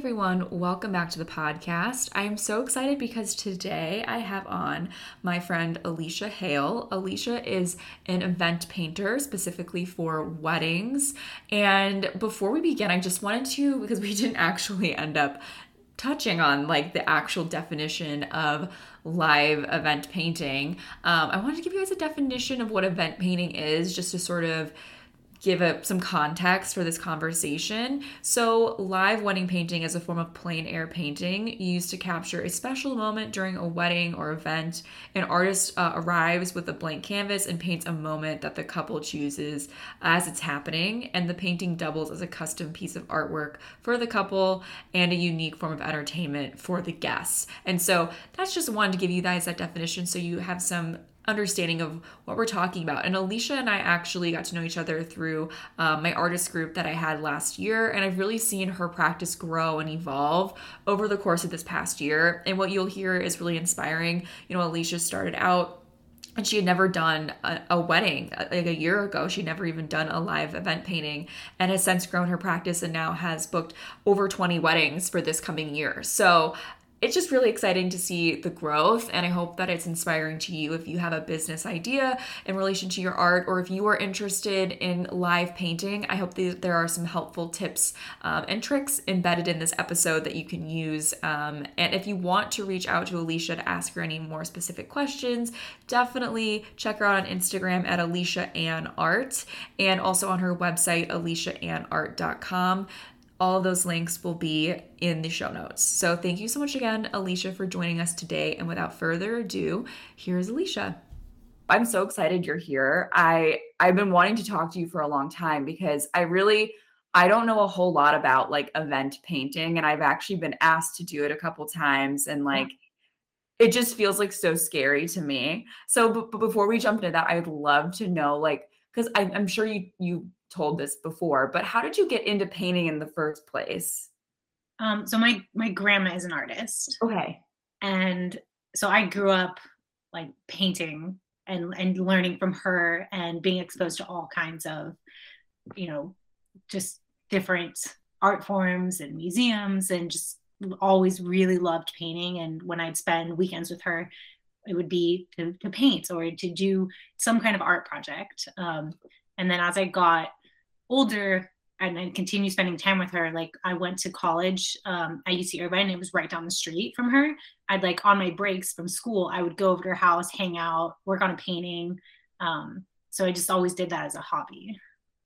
everyone, welcome back to the podcast. I am so excited because today I have on my friend Alicia Hale. Alicia is an event painter specifically for weddings. And before we begin, I just wanted to, because we didn't actually end up touching on like the actual definition of live event painting, um, I wanted to give you guys a definition of what event painting is just to sort of give a, some context for this conversation. So, live wedding painting is a form of plein air painting used to capture a special moment during a wedding or event. An artist uh, arrives with a blank canvas and paints a moment that the couple chooses as it's happening, and the painting doubles as a custom piece of artwork for the couple and a unique form of entertainment for the guests. And so, that's just one to give you guys that definition so you have some understanding of what we're talking about. And Alicia and I actually got to know each other through um, my artist group that I had last year. And I've really seen her practice grow and evolve over the course of this past year. And what you'll hear is really inspiring. You know, Alicia started out and she had never done a, a, wedding uh, like a year ago she'd never even done a live event painting and has since grown her practice and now has booked over 20 weddings for this coming year so it's just really exciting to see the growth and i hope that it's inspiring to you if you have a business idea in relation to your art or if you are interested in live painting. I hope that there are some helpful tips um, and tricks embedded in this episode that you can use um, and if you want to reach out to alicia to ask her any more specific questions definitely check her out on instagram at alicia ann art and also on her website aliciaannart.com all of those links will be in the show notes. So thank you so much again, Alicia, for joining us today. And without further ado, here's Alicia. I'm so excited you're here. I I've been wanting to talk to you for a long time because I really I don't know a whole lot about like event painting and I've actually been asked to do it a couple times and like it just feels like so scary to me. So but, but before we jump into that, I'd love to know like because I'm sure you you told this before, but how did you get into painting in the first place? Um, so my my grandma is an artist. Okay. And so I grew up like painting and and learning from her and being exposed to all kinds of, you know, just different art forms and museums and just always really loved painting. And when I'd spend weekends with her, it would be to, to paint or to do some kind of art project. Um, and then as I got older and I continue spending time with her like i went to college um, at uc irvine it was right down the street from her. I'd like on my breaks from school i would go over to her house hang out work on a painting um, so i just always did that as a hobby.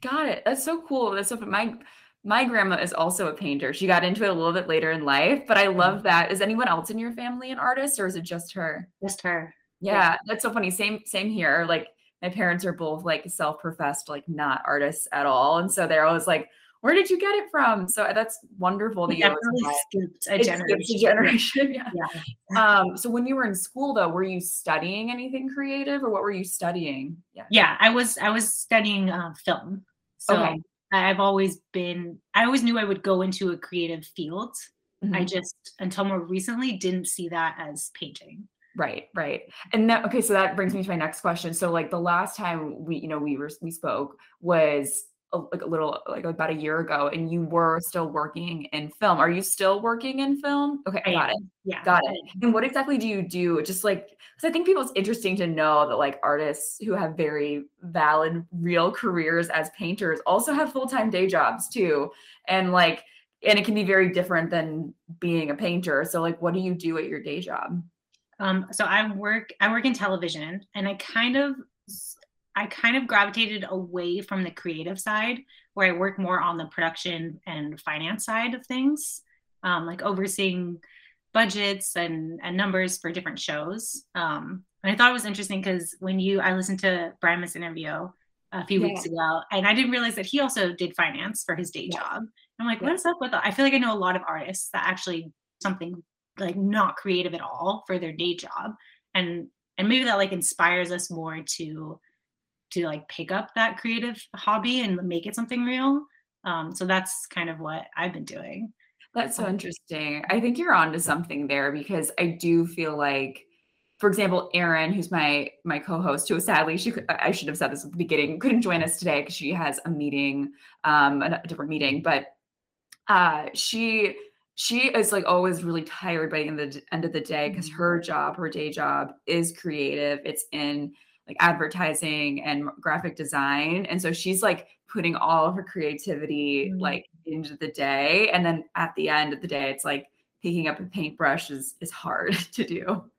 Got it. That's so cool. That's so my my grandma is also a painter. She got into it a little bit later in life but i love mm-hmm. that. Is anyone else in your family an artist or is it just her? Just her. Yeah, yeah. that's so funny. Same same here. Like my parents are both like self-professed like not artists at all and so they're always like where did you get it from so that's wonderful that you skipped a generation, a generation. yeah. yeah. um so when you were in school though were you studying anything creative or what were you studying yeah yeah i was i was studying uh, film so okay. i've always been i always knew i would go into a creative field mm-hmm. i just until more recently didn't see that as painting Right, right. And that okay, so that brings me to my next question. So like the last time we, you know, we were we spoke was a, like a little like about a year ago and you were still working in film. Are you still working in film? Okay, I got it. Yeah. Got it. And what exactly do you do? Just like cuz I think people it's interesting to know that like artists who have very valid real careers as painters also have full-time day jobs too. And like and it can be very different than being a painter. So like what do you do at your day job? Um, so I work I work in television and I kind of I kind of gravitated away from the creative side where I work more on the production and finance side of things, um, like overseeing budgets and, and numbers for different shows. Um, and I thought it was interesting because when you I listened to Brian's interview a few yeah. weeks ago, and I didn't realize that he also did finance for his day yeah. job. I'm like, yeah. what's up with that? I feel like I know a lot of artists that actually something like not creative at all for their day job. And and maybe that like inspires us more to to like pick up that creative hobby and make it something real. Um, so that's kind of what i've been doing. That's so interesting. I think you're onto something there because i do feel like for example erin who's my my co-host who sadly she i should have said this at the beginning couldn't join us today because she has a meeting um a different meeting but uh she she is like always really tired by the end of the, end of the day because Mhm. her job, her day job is creative. It's in like advertising and graphic design. And so she's like putting all of her creativity Mhm. like into the day. And then at the end of the day, it's like picking up a paintbrush is is hard to do.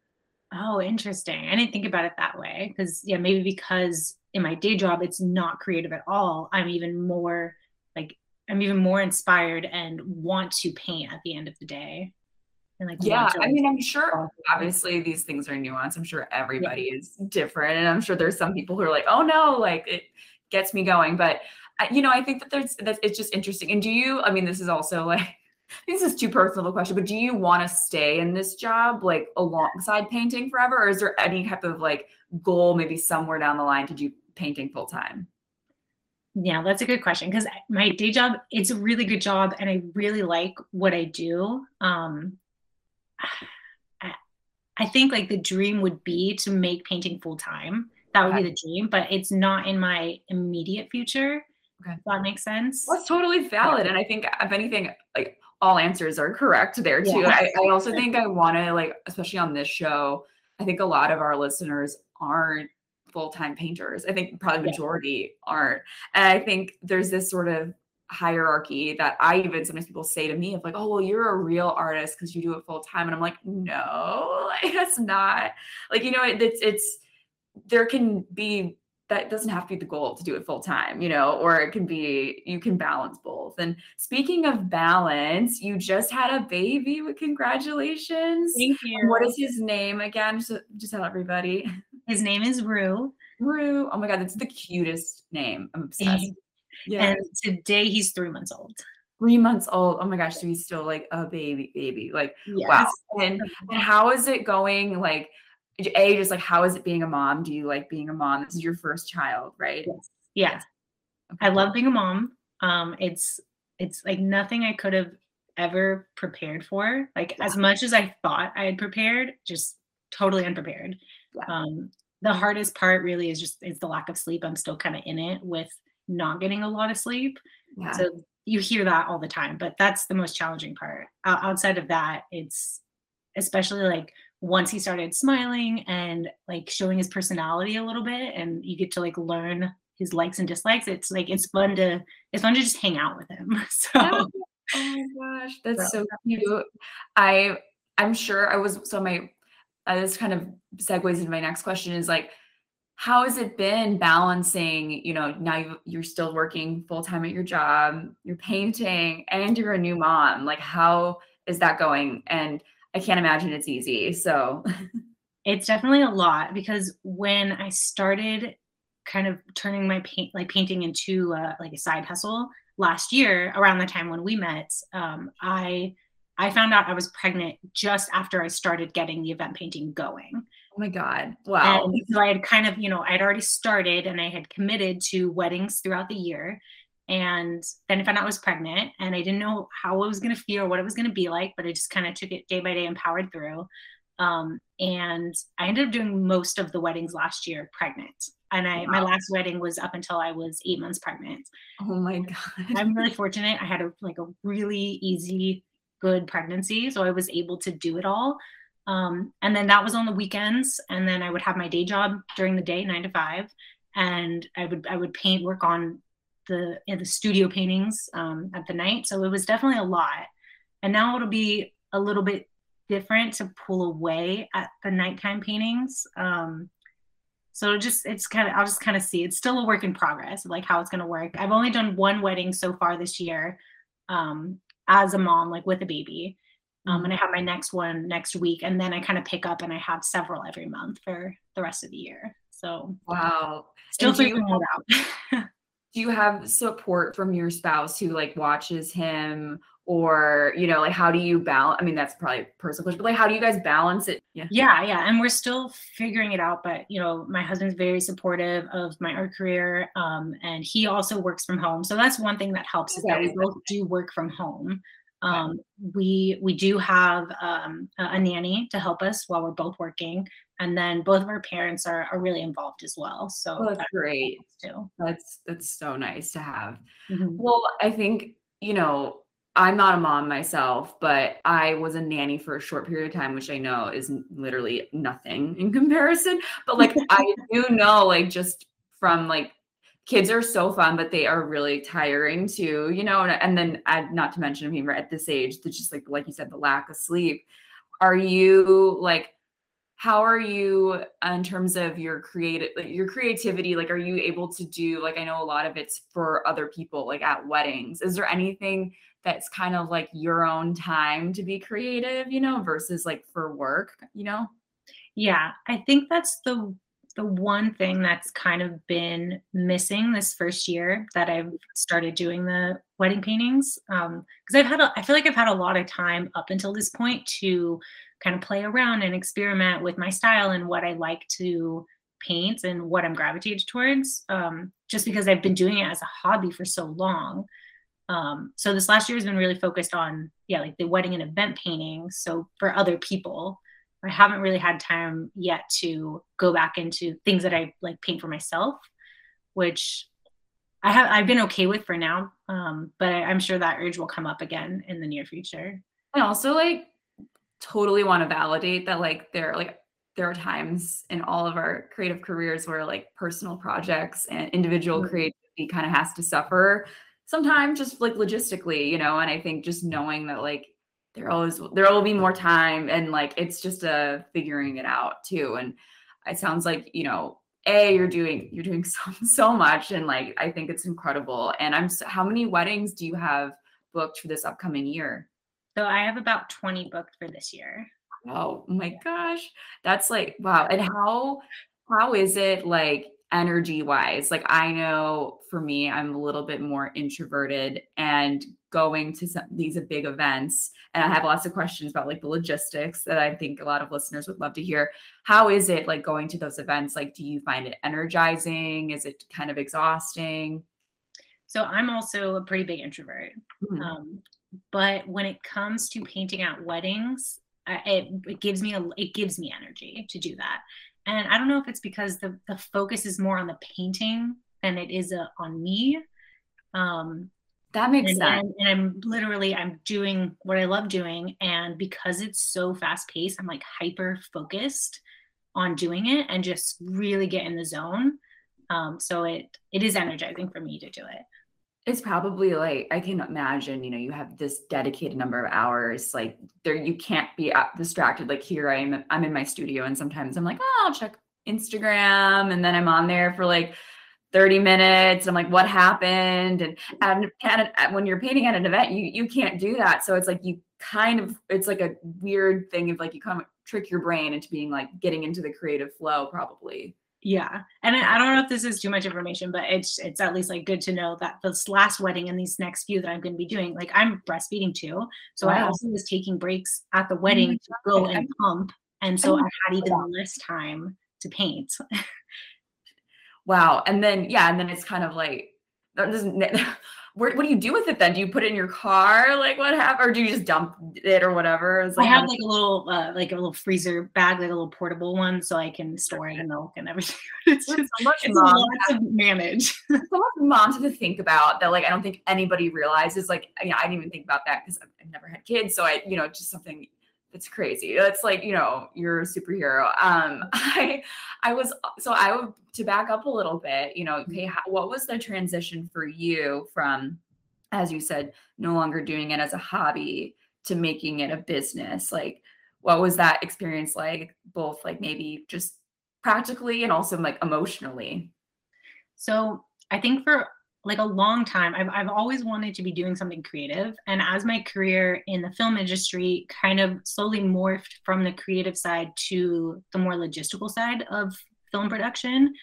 Oh, interesting. I didn't think about it that way because, yeah, maybe because in my day job it's not creative at all. I'm even more like I'm even more inspired and want to paint at the end of the day and like Yeah, I mean, I'm sure obviously these things are nuanced. I'm sure Yeah. everybody is different, and I'm sure there's some people who are like, "Oh no, like it gets me going." But uh, you know, I think that there's that it's just interesting. And do you? I mean, this is also like this is too personal a question, but do you want to stay in this job like alongside painting forever, or is there any type of like goal maybe somewhere down the line to do painting full time? Yeah, that's a good question because my day job, it's a really good job and I really like what I do. Um, I, I think like the dream would be to make painting full time. That would Okay. be the dream, but it's not in my immediate future. Okay. That makes sense. Well, it's totally valid. And I think if anything, like all answers are correct there too. Yeah. I, I also think I want to like, especially on this show, I think a lot of our listeners aren't full-time painters. I think probably Yeah. majority aren't. And I think there's this sort of hierarchy that I even sometimes people say to me of like, oh, well, you're a real artist because you do it full time. And I'm like, no, like that's not like, you know, it, it's it's there can be that doesn't have to be the goal to do it full time, you know, or it can be you can balance both. And speaking of balance, you just had a baby. Congratulations. Thank And What you. is his name again? Just, just tell everybody. His name is Rue. Rue. Oh my god, that's the cutest name. I'm obsessed. Yeah. And today he's three months old. Three months old. Oh my gosh, so he's still like a baby, baby. Like Yes. wow. And and how is it going? Like a just like how is it being a mom? Do you like being a mom? This is your first child, right? Yes. Yeah. I love being a mom. Um, it's it's like nothing I could have ever prepared for. Like as much as I thought I had prepared, just totally unprepared. Yeah. Um, the hardest part really is just is the lack of sleep. I'm still kind of in it with not getting a lot of sleep. Yeah. So you hear that all the time, but that's the most challenging part. O- outside of that, it's especially like once he started smiling and like showing his personality a little bit and you get to like learn his likes and dislikes it's like it's fun to it's fun to just hang out with him so Oh my gosh, that's So so cute. I I'm sure I was so my uh, this kind of segues into my next question is like how has it been balancing, you know, now you you're still working full time at your job, you're painting and you're a new mom. Like how is that going? And I can't imagine it's easy. So it's definitely a lot because when i started kind of turning my paint like painting into uh, like a side hustle last year around the time when we met um, i i found out i was pregnant just after i started getting the event painting going oh my God. Wow. And so I had kind of, you know, I'd already started and I had committed to weddings throughout the year. And then I found out I was pregnant and I didn't know how I was going to feel, or what it was going to be like, but I just kind of took it day by day and powered through. Um, and I ended up doing most of the weddings last year pregnant. And I, my last wedding was up until I was eight months pregnant. oh my God. I'm really fortunate. I had a like a really easy, good pregnancy, so I was able to do it all. Um, and then that was on the weekends, and then I would have my day job during the day, nine to five, and I would I would paint, work on the in the studio paintings um, at the night. So it was definitely a lot. And now it'll be a little bit different to pull away at the nighttime paintings. Um, so just it's kind of I'll just kind of see. It's still a work in progress, like how it's going to work. I've only done one wedding so far this year, um, as a mom, like with a baby. Um, and I have my next one next week, and then I kind of pick up, and I have several every month for the rest of the year. So Wow. still figuring it out. do you have support from your spouse who like watches him? Or you know like how do you balance i mean that's probably a personal question but like how do you guys balance it? Yeah. Yeah yeah and we're still figuring it out but you know my husband's very supportive of my art career um, and he also works from home so that's one thing that helps is that we both do work from home. Um, we we do have um, a a nanny to help us while we're both working and then both of our parents are, are really involved as well so oh, that's that great too that's that's so nice to have Mhm. well i think you know I'm not a mom myself, but I was a nanny for a short period of time, which I know is literally nothing in comparison. But like I do know, like just from like kids are so fun, but they are really tiring too, you know. And, and then I, not to mention, I mean, we're at this age, that's just like like you said, the lack of sleep. Are you like how are you in terms of your creative your creativity like are you able to do like i know a lot of it's for other people like at weddings is there anything that's kind of like your own time to be creative you know versus like for work you know yeah i think that's the the one thing that's kind of been missing this first year that I've started doing the wedding paintings. Um, because I've had, a, I feel like I've had a lot of time up until this point to kind of play around and experiment with my style and what I like to paint and what I'm gravitated towards. Um, just because I've been doing it as a hobby for so long. Um, so this last year has been really focused on, yeah, like the wedding and event painting. So for other people, I haven't really had time yet to go back into things that I like paint for myself, which I have I've been okay with for now. Um, but I, I'm sure that urge will come up again in the near future. And also like totally want to validate that like there like there are times in all of our creative careers where like personal projects and individual mm-hmm. creativity kind of has to suffer sometimes just like logistically you know and i think just knowing that like there always there will be more time and like it's just a uh, figuring it out too and it sounds like you know a you're doing you're doing so so much and like i think it's incredible and i'm so, how many weddings do you have booked for this upcoming year so I have about 20 booked for this year. Oh my gosh. That's like wow. And how how is it like energy wise? Like I know for me I'm a little bit more introverted and going to some, these big events and I have lots of questions about like the logistics that I think a lot of listeners would love to hear. How is it like going to those events? Like do you find it energizing? Is it kind of exhausting? So I'm also a pretty big introvert. Mm-hmm. Um, but when it comes to painting at weddings it, it gives me a it gives me energy to do that. And i don't know if it's because the the focus is more on the painting than it is uh, on me. Um that makes and, sense. and, and, i'm literally i'm doing what i love doing. And because it's so fast paced i'm like hyper focused on doing it and just really get in the zone. Um so it it is energizing for me to do it it's probably like I can imagine, you know, you have this dedicated number of hours. Like there, you can't be distracted. Like here, I am. I'm in my studio, and sometimes I'm like, oh, I'll check Instagram, and then I'm on there for like 30 minutes. I'm like, what happened? And, and, and when you're painting at an event, you you can't do that. So it's like you kind of it's like a weird thing of like you kind of trick your brain into being like getting into the creative flow, probably. Yeah. And I, don't know if this is too much information, but it's it's at least like good to know that this last wedding and these next few that I'm going to be doing, like I'm breastfeeding too. So wow. I also was taking breaks at the wedding mm-hmm. to go and pump. And so I had even less time to paint. wow. And then yeah, and then it's kind of like that doesn't where, what do you do with it then? Do you put it in your car? Like what happened? Or do you just dump it or whatever? Like, I have like a little, uh, like a little freezer bag, like a little portable one, so I can store the milk and everything. It's just so much it's mom to manage. so much mom to think about that. Like I don't think anybody realizes. Like you know, I didn't even think about that because I've, I've never had kids, so I, you know, just something it's crazy. It's like, you know, you're a superhero. Um, I, I was, so I would, to back up a little bit, you know, okay, how, what was the transition for you from, as you said, no longer doing it as a hobby to making it a business? Like, what was that experience like, both like maybe just practically and also like emotionally? So I think for like a long time I've, I've always wanted to be doing something creative. And as my career in the film industry kind of slowly morphed from the creative side to the more logistical side of film production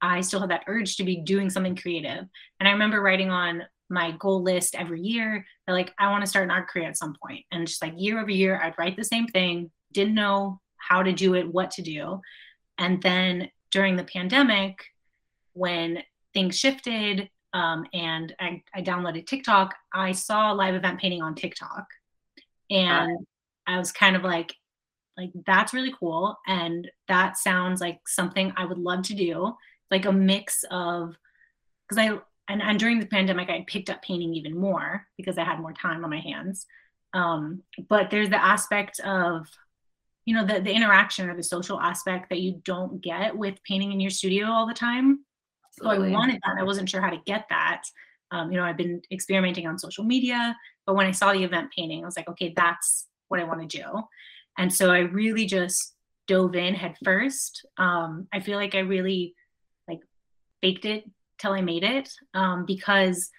i still had that urge to be doing something creative. And i remember writing on my goal list every year that like i want to start an art career at some point. And just like year over year i'd write the same thing didn't know how to do it what to do. And then during the pandemic when things shifted um, and I, I, downloaded TikTok, I saw live event painting on TikTok, and I was kind of like, like that's really cool, and that sounds like something I would love to do, like a mix of, because I and, and during the pandemic, I picked up painting even more because I had more time on my hands. Um, but there's the aspect of, you know, the, the interaction or the social aspect that you don't get with painting in your studio all the time. Absolutely. So I wanted that. I wasn't sure how to get that. Um, you know, I've been experimenting on social media, but when I saw the event painting, I was like, okay, that's what I want to do. And so I really just dove in head first. Um, I feel like I really like baked it till I made it um, because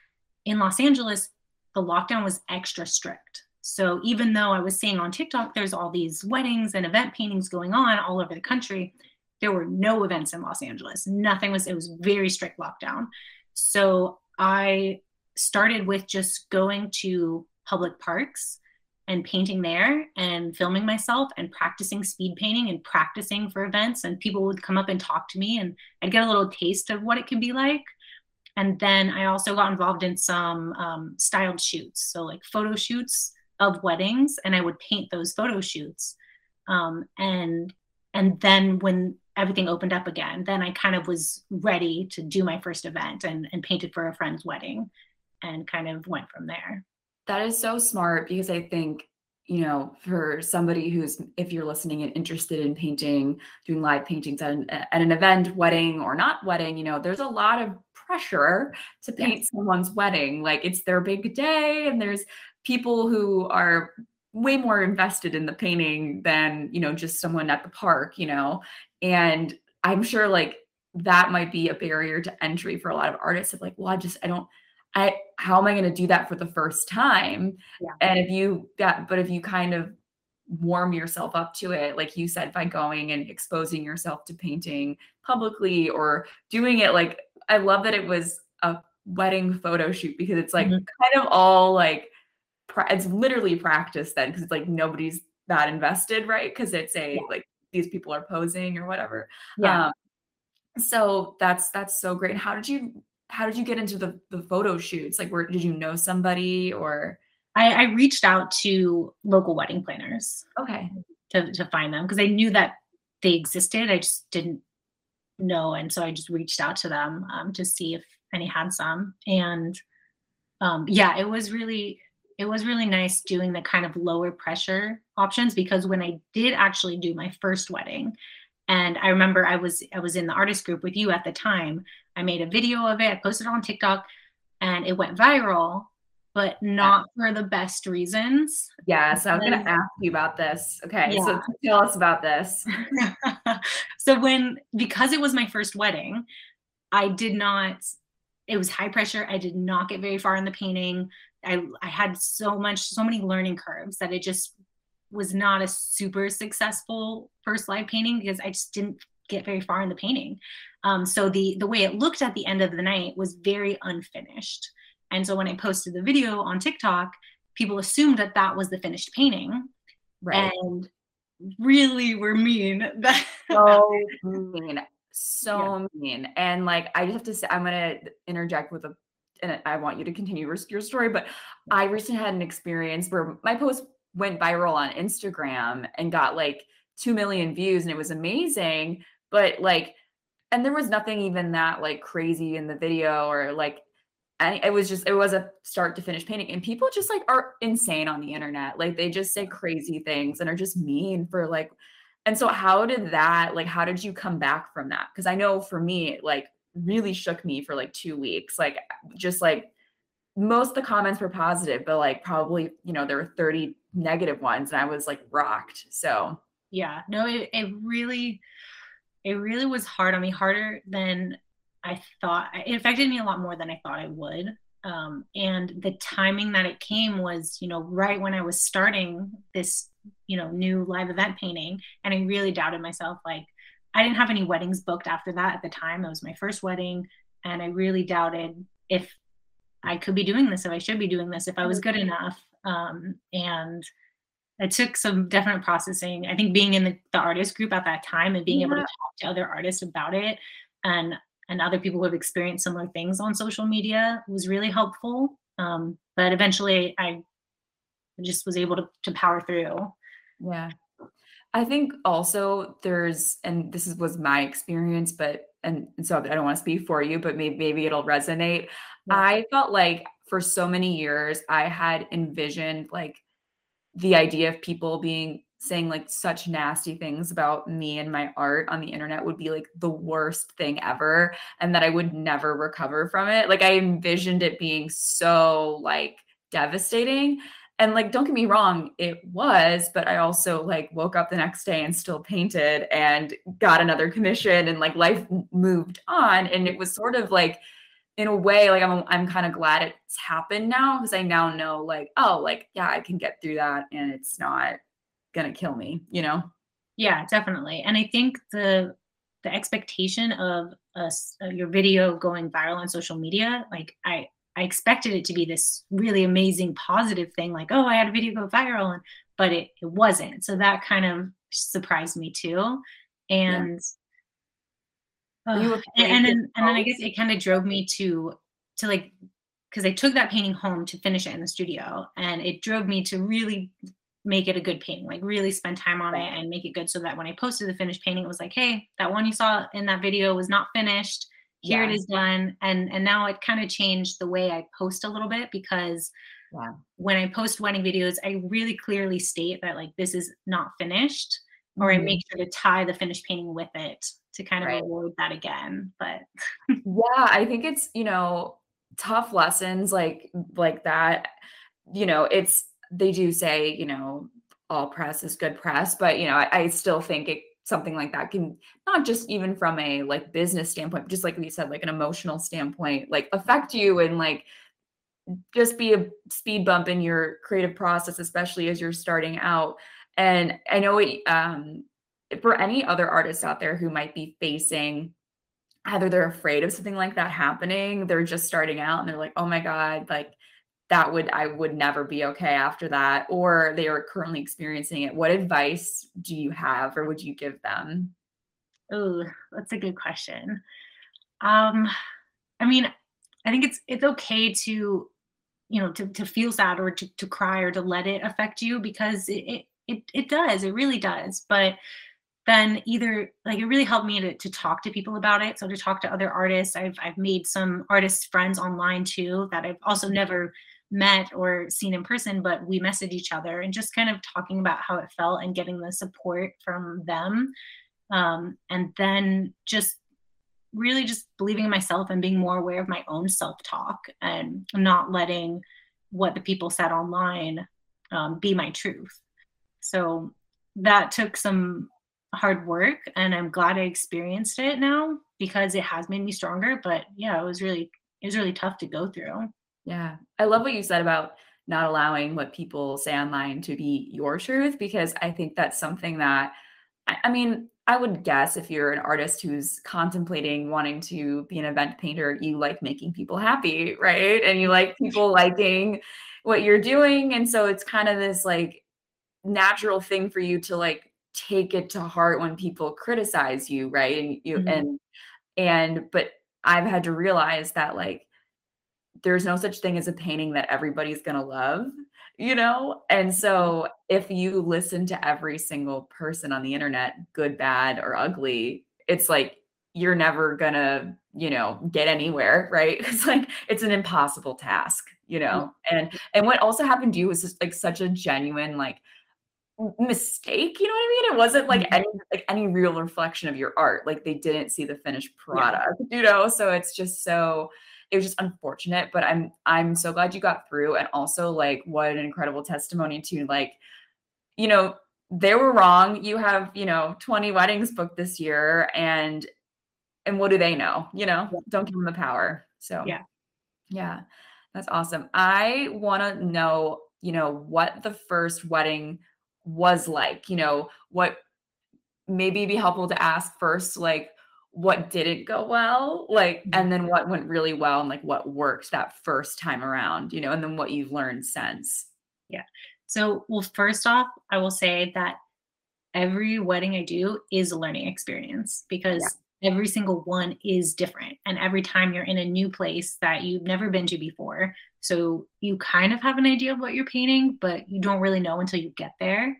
in Los Angeles, the lockdown was extra strict. So even though I was seeing on TikTok, there's all these weddings and event paintings going on all over the country, there were no events in Los Angeles. Nothing was, it was very strict lockdown. So I started with just going to public parks and painting there and filming myself and practicing speed painting and practicing for events and people would come up and talk to me and i'd get a little taste of what it can be like and then i also got involved in some um, styled shoots so like photo shoots of weddings and i would paint those photo shoots um, and and then when everything opened up again then i kind of was ready to do my first event and, and painted for a friend's wedding and kind of went from there that is so smart because I think, you know, for somebody who's, if you're listening and interested in painting, doing live paintings at an, at an event, wedding or not wedding, you know, there's a lot of pressure to paint yes. someone's wedding. Like it's their big day, and there's people who are way more invested in the painting than, you know, just someone at the park, you know. And I'm sure like that might be a barrier to entry for a lot of artists of like, well, I just, I don't, I how am I going to do that for the first time? Yeah. And if you that but if you kind of warm yourself up to it like you said by going and exposing yourself to painting publicly or doing it like I love that it was a wedding photo shoot because it's like mm-hmm. kind of all like it's literally practice then because it's like nobody's that invested right because it's a yeah. like these people are posing or whatever yeah um, so that's that's so great how did you how did you get into the the photo shoots? Like, where did you know somebody or? I, I reached out to local wedding planners. Okay. To to find them because I knew that they existed. I just didn't know, and so I just reached out to them um, to see if any had some. And um, yeah, it was really it was really nice doing the kind of lower pressure options because when I did actually do my first wedding, and I remember I was I was in the artist group with you at the time. I made a video of it, I posted it on TikTok, and it went viral, but not for the best reasons. Yes, I was going to ask you about this. Okay, yeah. so tell us about this. so when because it was my first wedding, I did not it was high pressure. I did not get very far in the painting. I I had so much so many learning curves that it just was not a super successful first live painting because I just didn't get very far in the painting. Um, so the the way it looked at the end of the night was very unfinished. And so when I posted the video on TikTok, people assumed that that was the finished painting, right. and really were mean. so mean, so yeah. mean. And like I just have to say, I'm gonna interject with a and I want you to continue your story, but I recently had an experience where my post went viral on Instagram and got like 2 million views and it was amazing. But like, and there was nothing even that like crazy in the video or like, and it was just, it was a start to finish painting. And people just like are insane on the internet. Like they just say crazy things and are just mean for like, and so how did that, like, how did you come back from that? Cause I know for me, like really shook me for like two weeks. Like, just like, most of the comments were positive, but like probably, you know, there were 30 negative ones and I was like rocked. So yeah, no, it, it really, it really was hard on me, harder than I thought. It affected me a lot more than I thought I would. Um, and the timing that it came was, you know, right when I was starting this, you know, new live event painting. And I really doubted myself. Like, I didn't have any weddings booked after that at the time. It was my first wedding. And I really doubted if I could be doing this, if I should be doing this, if I was good enough. Um, and it took some definite processing. I think being in the, the artist group at that time and being yeah. able to talk to other artists about it and and other people who have experienced similar things on social media was really helpful. Um, but eventually I just was able to, to power through. Yeah. I think also there's, and this is, was my experience, but and, and so I don't want to speak for you, but maybe maybe it'll resonate. Yeah. I felt like for so many years I had envisioned like the idea of people being saying like such nasty things about me and my art on the internet would be like the worst thing ever and that I would never recover from it. Like I envisioned it being so like devastating. And like don't get me wrong, it was, but I also like woke up the next day and still painted and got another commission and like life moved on. And it was sort of like in a way like I'm I'm kind of glad it's happened now because I now know like oh like yeah I can get through that and it's not gonna kill me you know? Yeah definitely. And I think the the expectation of us your video going viral on social media like I I expected it to be this really amazing positive thing like oh I had a video go viral and but it it wasn't. So that kind of surprised me too. And yeah and, and then and then I guess it kind of drove me to to like because I took that painting home to finish it in the studio, and it drove me to really make it a good painting, like really spend time on it and make it good, so that when I posted the finished painting, it was like, hey, that one you saw in that video was not finished. Here yeah. it is done, and and now it kind of changed the way I post a little bit because. Wow. When I post wedding videos, I really clearly state that like this is not finished, or mm-hmm. I make sure to tie the finished painting with it to kind of right. avoid that again. But yeah, I think it's, you know, tough lessons like like that. You know, it's they do say, you know, all press is good press, but you know, I, I still think it something like that can not just even from a like business standpoint, just like we said, like an emotional standpoint, like affect you and like just be a speed bump in your creative process, especially as you're starting out. And I know it, um, for any other artists out there who might be facing either they're afraid of something like that happening, they're just starting out and they're like, oh my God, like that would, I would never be okay after that, or they are currently experiencing it. What advice do you have or would you give them? Oh, that's a good question. Um, I mean, I think it's it's okay to, you know, to, to feel sad or to, to cry or to let it affect you because it, it it does, it really does. But then either like it really helped me to, to talk to people about it so to talk to other artists i've i've made some artist friends online too that i've also never met or seen in person but we message each other and just kind of talking about how it felt and getting the support from them um, and then just really just believing in myself and being more aware of my own self-talk and not letting what the people said online um, be my truth so that took some hard work and I'm glad I experienced it now because it has made me stronger. But yeah, it was really it was really tough to go through. Yeah. I love what you said about not allowing what people say online to be your truth because I think that's something that I, I mean, I would guess if you're an artist who's contemplating wanting to be an event painter, you like making people happy, right? And you like people liking what you're doing. And so it's kind of this like natural thing for you to like take it to heart when people criticize you, right? And you mm-hmm. and and but I've had to realize that like there's no such thing as a painting that everybody's going to love, you know? And so if you listen to every single person on the internet, good, bad, or ugly, it's like you're never going to, you know, get anywhere, right? It's like it's an impossible task, you know? And and what also happened to you was just like such a genuine like mistake you know what i mean it wasn't like mm-hmm. any like any real reflection of your art like they didn't see the finished product yeah. you know so it's just so it was just unfortunate but i'm i'm so glad you got through and also like what an incredible testimony to like you know they were wrong. You have you know 20 weddings booked this year and and what do they know you know? Yeah. don't give them the power. So yeah. yeah that's awesome. I want to know you know what the first wedding was like, you know, what maybe be helpful to ask first, like what didn't go well, like, and then mm-hmm. what went really well and like what worked that first time around, you know, and then what you've learned since. Yeah. So, well, first off, I will say that every wedding I do is a learning experience because yeah. every single one is different. And every time you're in a new place that you've never been to before, so you kind of have an idea of what you're painting, but you don't really know until you get there.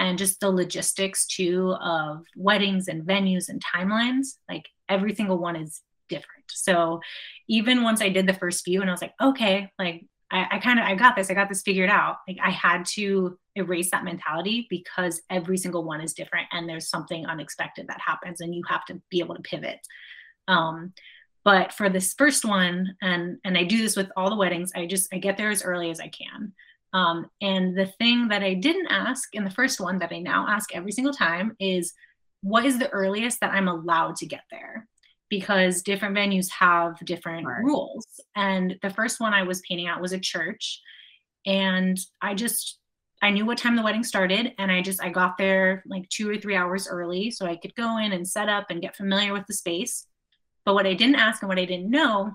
And just the logistics too of weddings and venues and timelines like every single one is different. So even once i did the first few and i was like okay like i, I kind of i got this i got this figured out. Like i had to erase that mentality because every single one is different and there's something unexpected that happens and you have to be able to pivot. Um, but for this first one and and i do this with all the weddings i just i get there as early as i can um, and the thing that I didn't ask in the first one that I now ask every single time is what is the earliest that I'm allowed to get there? Because different venues have different right. rules. And the first one I was painting out was a church. And I just, I knew what time the wedding started. And I just, I got there like two or three hours early so I could go in and set up and get familiar with the space. But what I didn't ask and what I didn't know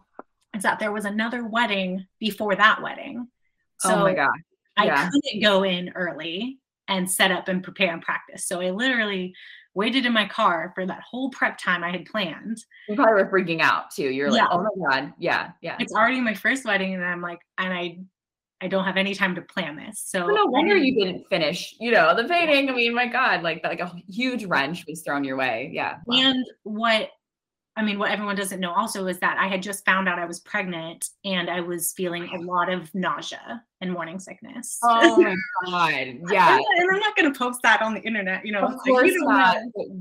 is that there was another wedding before that wedding. So oh my god. Yeah. I couldn't go in early and set up and prepare and practice. So I literally waited in my car for that whole prep time I had planned. You probably were freaking out too. You're like, yeah. oh my God. Yeah. Yeah. It's already my first wedding. And I'm like, and I I don't have any time to plan this. So no wonder you didn't finish, you know, the painting. I mean, my God, like like a huge wrench was thrown your way. Yeah. And what I mean, what everyone doesn't know also is that I had just found out I was pregnant and I was feeling a lot of nausea and morning sickness. Oh my god! Yeah, and I'm not going to post that on the internet. You know, of course like, not.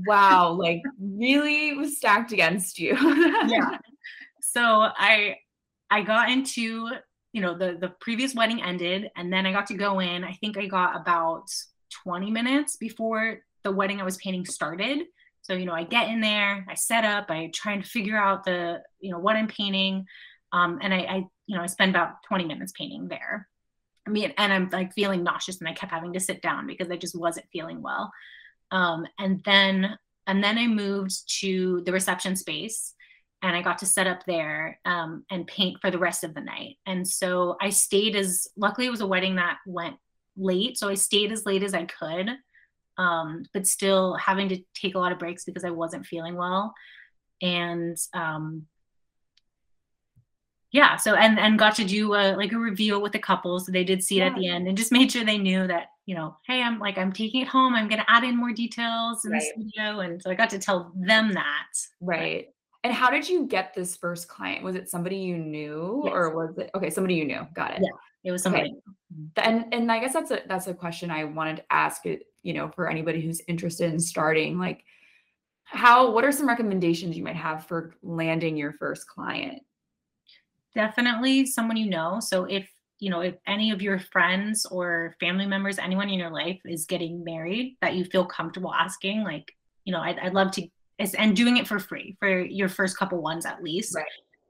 Wow, like really was stacked against you. yeah. So I I got into you know the the previous wedding ended, and then I got to go in. I think I got about 20 minutes before the wedding I was painting started so, you know, I get in there, I set up, I try and figure out the, you know, what I'm painting. Um, and I, I, you know, I spend about 20 minutes painting there. I mean, and I'm like feeling nauseous and I kept having to sit down because I just wasn't feeling well. Um, and then, and then I moved to the reception space and I got to set up there um, and paint for the rest of the night. And so I stayed as, luckily it was a wedding that went late. So I stayed as late as I could um, but still having to take a lot of breaks because I wasn't feeling well. And um, yeah, so and and got to do a, like a reveal with the couple, so they did see it yeah. at the end, and just made sure they knew that you know, hey, I'm like I'm taking it home. I'm going to add in more details in right. this video, and so I got to tell them that. Right. And how did you get this first client? Was it somebody you knew, yes. or was it okay? Somebody you knew. Got it. Yeah, it was somebody. Okay. Mm. And and I guess that's a that's a question I wanted to ask uh, you know, for anybody who's interested in starting, like how what are some recommendations you might have for landing your first client? Definitely someone you know. So if you know, if any of your friends or family members, anyone in your life is getting married that you feel comfortable asking, like, you know, I'd, I'd love to, and doing it for free for your first couple ones at least. Right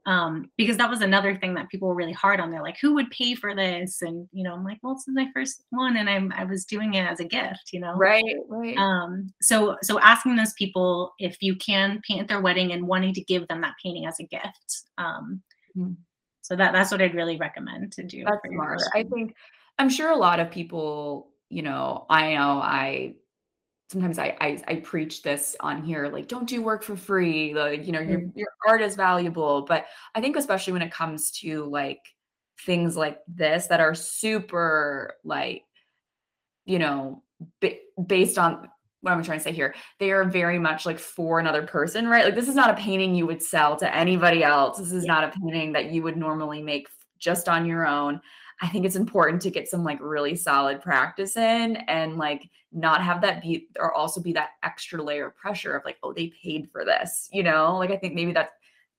um, because that was another thing that people were really hard on. They're like, who would pay for this? And you know, I'm like, well, this is my first one, and I'm I was doing it as a gift, you know. Right, right. Um, so so asking those people if you can paint their wedding and wanting to give them that painting as a gift. Um, mm-hmm. So that that's what I'd really recommend to do. That's smart. I think I'm sure a lot of people, you know, I know I sometimes I, I, I preach this on here like don't do work for free like you know your mm-hmm. your art is valuable but i think especially when it comes to like things like this that are super like you know b- based on what i'm trying to say here they are very much like for another person right like this is not a painting you would sell to anybody else this is yeah. not a painting that you would normally make just on your own I think it's important to get some like really solid practice in and like not have that be or also be that extra layer of pressure of like, oh, they paid for this, you know? Like I think maybe that's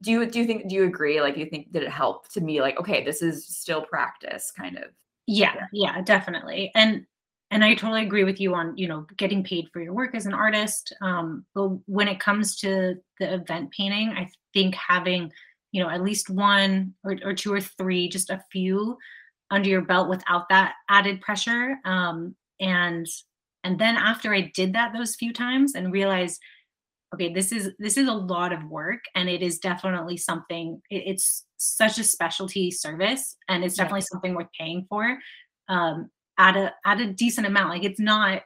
do you do you think do you agree? Like you think did it help to me like, okay, this is still practice kind of? Yeah, yeah, definitely. And and I totally agree with you on, you know, getting paid for your work as an artist. Um, but when it comes to the event painting, I think having, you know, at least one or, or two or three, just a few under your belt without that added pressure um, and and then after i did that those few times and realized okay this is this is a lot of work and it is definitely something it, it's such a specialty service and it's definitely yeah. something worth paying for um, at a at a decent amount like it's not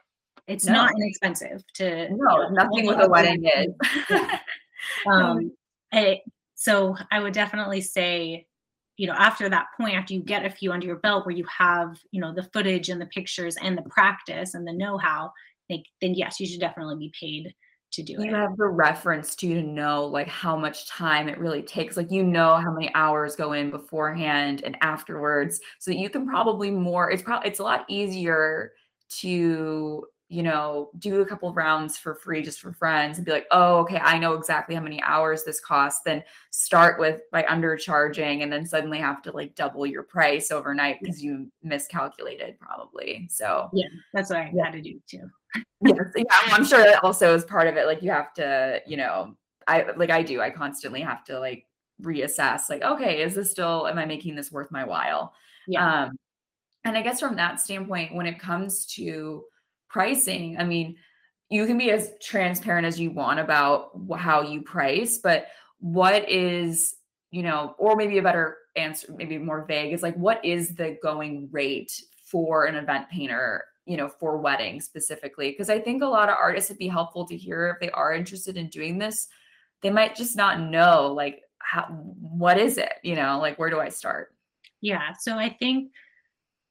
it's no. not inexpensive to no you know, nothing with a wedding is um, it, so i would definitely say you know after that point after you get a few under your belt where you have you know the footage and the pictures and the practice and the know-how like then yes, you should definitely be paid to do it. you have the reference to you to know like how much time it really takes like you know how many hours go in beforehand and afterwards so that you can probably more it's probably it's a lot easier to you know do a couple of rounds for free just for friends and be like oh okay i know exactly how many hours this costs then start with by undercharging and then suddenly have to like double your price overnight because you miscalculated probably so yeah that's what i yeah. had to do too yes, yeah, well, I'm sure that also is part of it. Like you have to, you know, I like I do. I constantly have to like reassess. Like, okay, is this still? Am I making this worth my while? Yeah. Um, and I guess from that standpoint, when it comes to pricing, I mean, you can be as transparent as you want about how you price, but what is, you know, or maybe a better answer, maybe more vague, is like, what is the going rate for an event painter you know, for weddings specifically. Because I think a lot of artists would be helpful to hear if they are interested in doing this. They might just not know, like, how, what is it? You know, like, where do I start? Yeah. So I think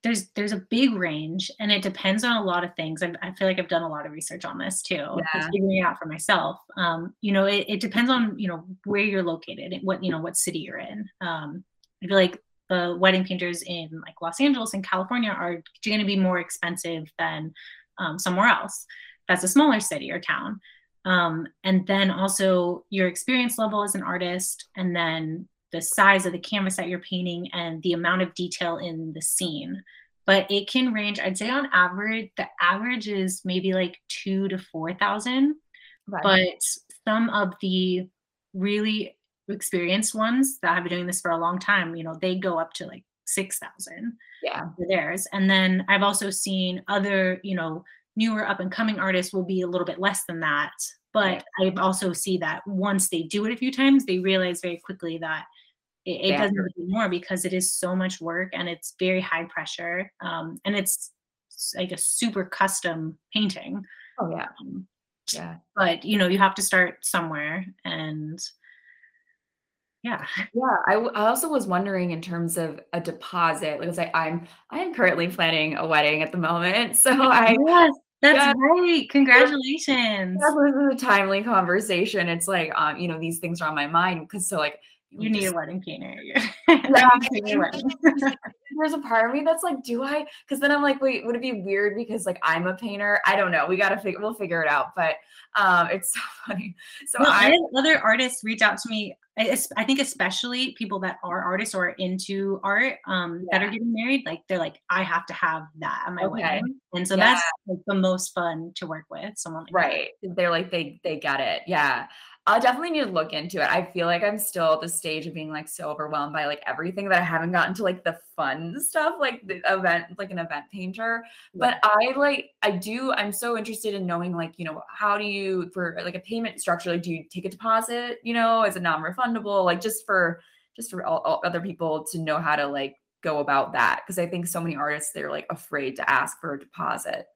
there's there's a big range and it depends on a lot of things i i feel like i've done a lot of research on this too yeah. figuring it out for myself um, you know it, it depends on you know where you're located what you know what city you're in um, i feel like the wedding painters in like Los Angeles and California are going to be more expensive than um, somewhere else. That's a smaller city or town. Um, and then also your experience level as an artist, and then the size of the canvas that you're painting and the amount of detail in the scene. But it can range, I'd say on average, the average is maybe like two to 4,000. Right. But some of the really experienced ones that have been doing this for a long time, you know, they go up to like 6,000 yeah. for theirs. And then I've also seen other, you know, newer up and coming artists will be a little bit less than that. But yeah. I've also see that once they do it a few times, they realize very quickly that it, it doesn't do more because it is so much work and it's very high pressure. Um, and it's like a super custom painting. Oh yeah. Um, yeah. But you know, you have to start somewhere and yeah yeah I, w- I also was wondering in terms of a deposit because I, i'm i am currently planning a wedding at the moment so i yes that's yeah. right congratulations that was a timely conversation it's like um you know these things are on my mind because so like you need a wedding painter. yeah, there's a part of me that's like, do I? Because then I'm like, wait, would it be weird because like I'm a painter? I don't know. We gotta figure. We'll figure it out. But um, it's so funny. So well, I, other artists reach out to me. I, I, think especially people that are artists or into art um, yeah. that are getting married, like they're like, I have to have that at my okay. wedding, and so yeah. that's like the most fun to work with someone. Like right? That. They're like they they get it. Yeah. I definitely need to look into it. I feel like I'm still at the stage of being like so overwhelmed by like everything that I haven't gotten to like the fun stuff, like the event, like an event painter. But I like, I do, I'm so interested in knowing like, you know, how do you, for like a payment structure, like do you take a deposit, you know, is it non refundable? Like just for, just for all, all other people to know how to like go about that. Cause I think so many artists, they're like afraid to ask for a deposit.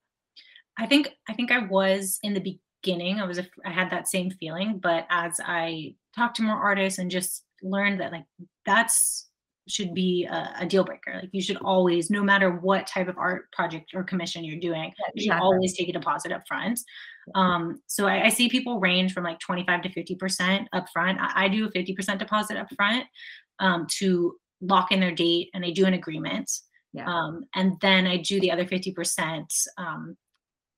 I think, I think I was in the beginning beginning i was a, i had that same feeling but as i talked to more artists and just learned that like that's should be a, a, deal breaker. Like you should always no matter what type of art project or commission you're doing you should always take a deposit up front. Um, so I, I, see people range from like 25 to 50 percent up front. I, I, do a 50 percent deposit up front um, to lock in their date and I do an agreement. Yeah. um, and then I do the other 50 percent um,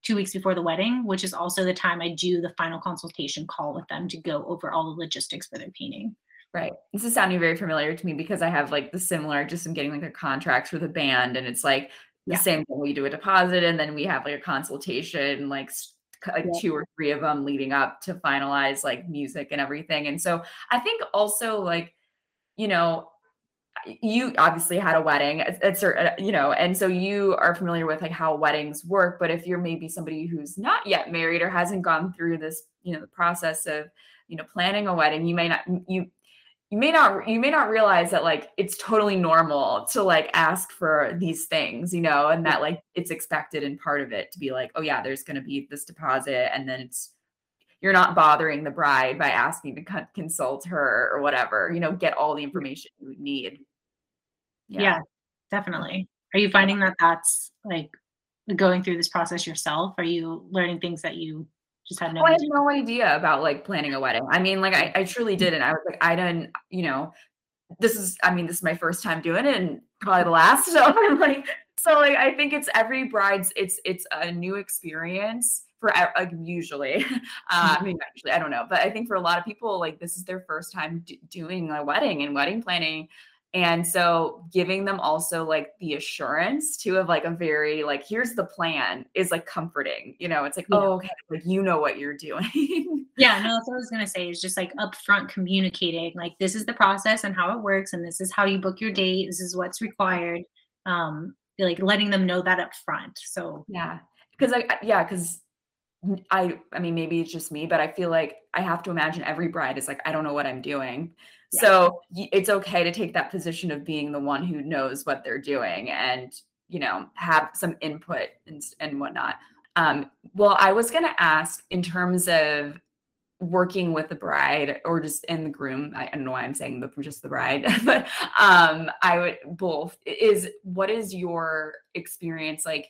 two weeks before the wedding, which is also the time I do the final consultation call with them to go over all the logistics for their painting. Right. This is sounding very familiar to me because I have like the similar, just I'm getting like a contract for the band and it's like the yeah. same thing. We do a deposit and then we have like a consultation, like like yeah. two or three of them leading up to finalize like music and everything. And so I think also like, you know, you obviously had a wedding it's uh, you know and so you are familiar with like how weddings work but if you're maybe somebody who's not yet married or hasn't gone through this you know the process of you know planning a wedding you may not you you may not you may not realize that like it's totally normal to like ask for these things you know and that like it's expected and part of it to be like oh yeah there's going to be this deposit and then it's you're not bothering the bride by asking to consult her or whatever you know get all the information you need yeah. yeah definitely are you finding that that's like going through this process yourself? Are you learning things that you just had no oh, I had no idea about like planning a wedding. I mean, like I, I truly didn't. I was like, I didn't, you know, this is, I mean, this is my first time doing it and probably the last. So I'm like, so like I think it's every bride's it's it's a new experience for like usually uh, i mean actually i don't know but i think for a lot of people like this is their first time d- doing a wedding and wedding planning and so giving them also like the assurance to have like a very like here's the plan is like comforting you know it's like yeah. oh okay like you know what you're doing yeah no that's what i was gonna say is just like upfront communicating like this is the process and how it works and this is how you book your date this is what's required um like letting them know that up front so yeah because i yeah because I I mean maybe it's just me, but I feel like I have to imagine every bride is like I don't know what I'm doing. So it's okay to take that position of being the one who knows what they're doing and you know have some input and and whatnot. Um, well, I was gonna ask in terms of working with the bride or just in the groom i don't know why i'm saying the, just the bride but um i would both is what is your experience like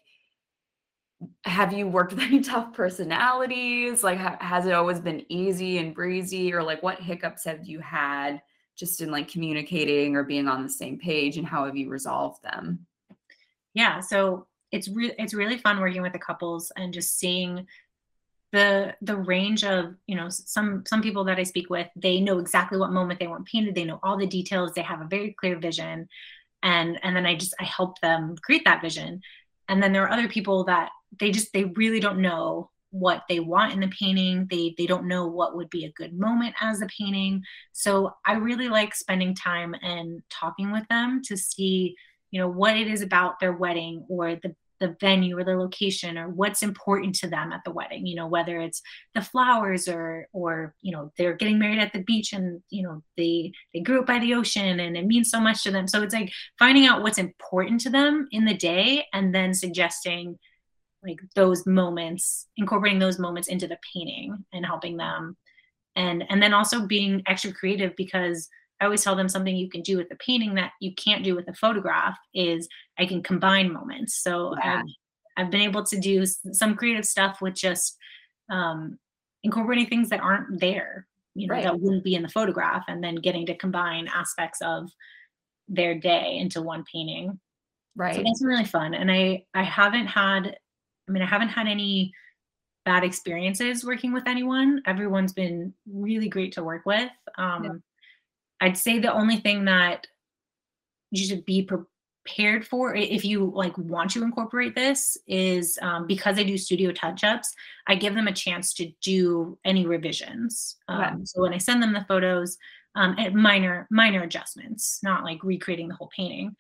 have you worked with any tough personalities? Like, ha- has it always been easy and breezy, or like what hiccups have you had just in like communicating or being on the same page, and how have you resolved them? Yeah, so it's really it's really fun working with the couples and just seeing the the range of you know some some people that I speak with they know exactly what moment they want painted they know all the details they have a very clear vision and and then I just I help them create that vision and then there are other people that they just they really don't know what they want in the painting. They they don't know what would be a good moment as a painting. So i really like spending time and talking with them to see you know what it is about their wedding or the the venue or the location or what's important to them at the wedding you know whether it's the flowers or or you know they're getting married at the beach and you know they they grew up by the ocean and it means so much to them. So it's like finding out what's important to them in the day and then suggesting like those moments incorporating those moments into the painting and helping them and and then also being extra creative because I always tell them something you can do with the painting that you can't do with a photograph is I can combine moments. So yeah. I've, I've, been able to do some creative stuff with just um, incorporating things that aren't there, you know, right. that wouldn't be in the photograph, and then getting to combine aspects of their day into one painting. Right. So that's really fun. And I I haven't had, I mean, I haven't had any bad experiences working with anyone. Everyone's been really great to work with. Um, yeah I'd say the only thing that you should be prepared for if you like want to incorporate this is um, because I do studio touch-ups, I give them a chance to do any revisions. Um, So when I send them the photos, um, minor minor adjustments, not like recreating the whole painting.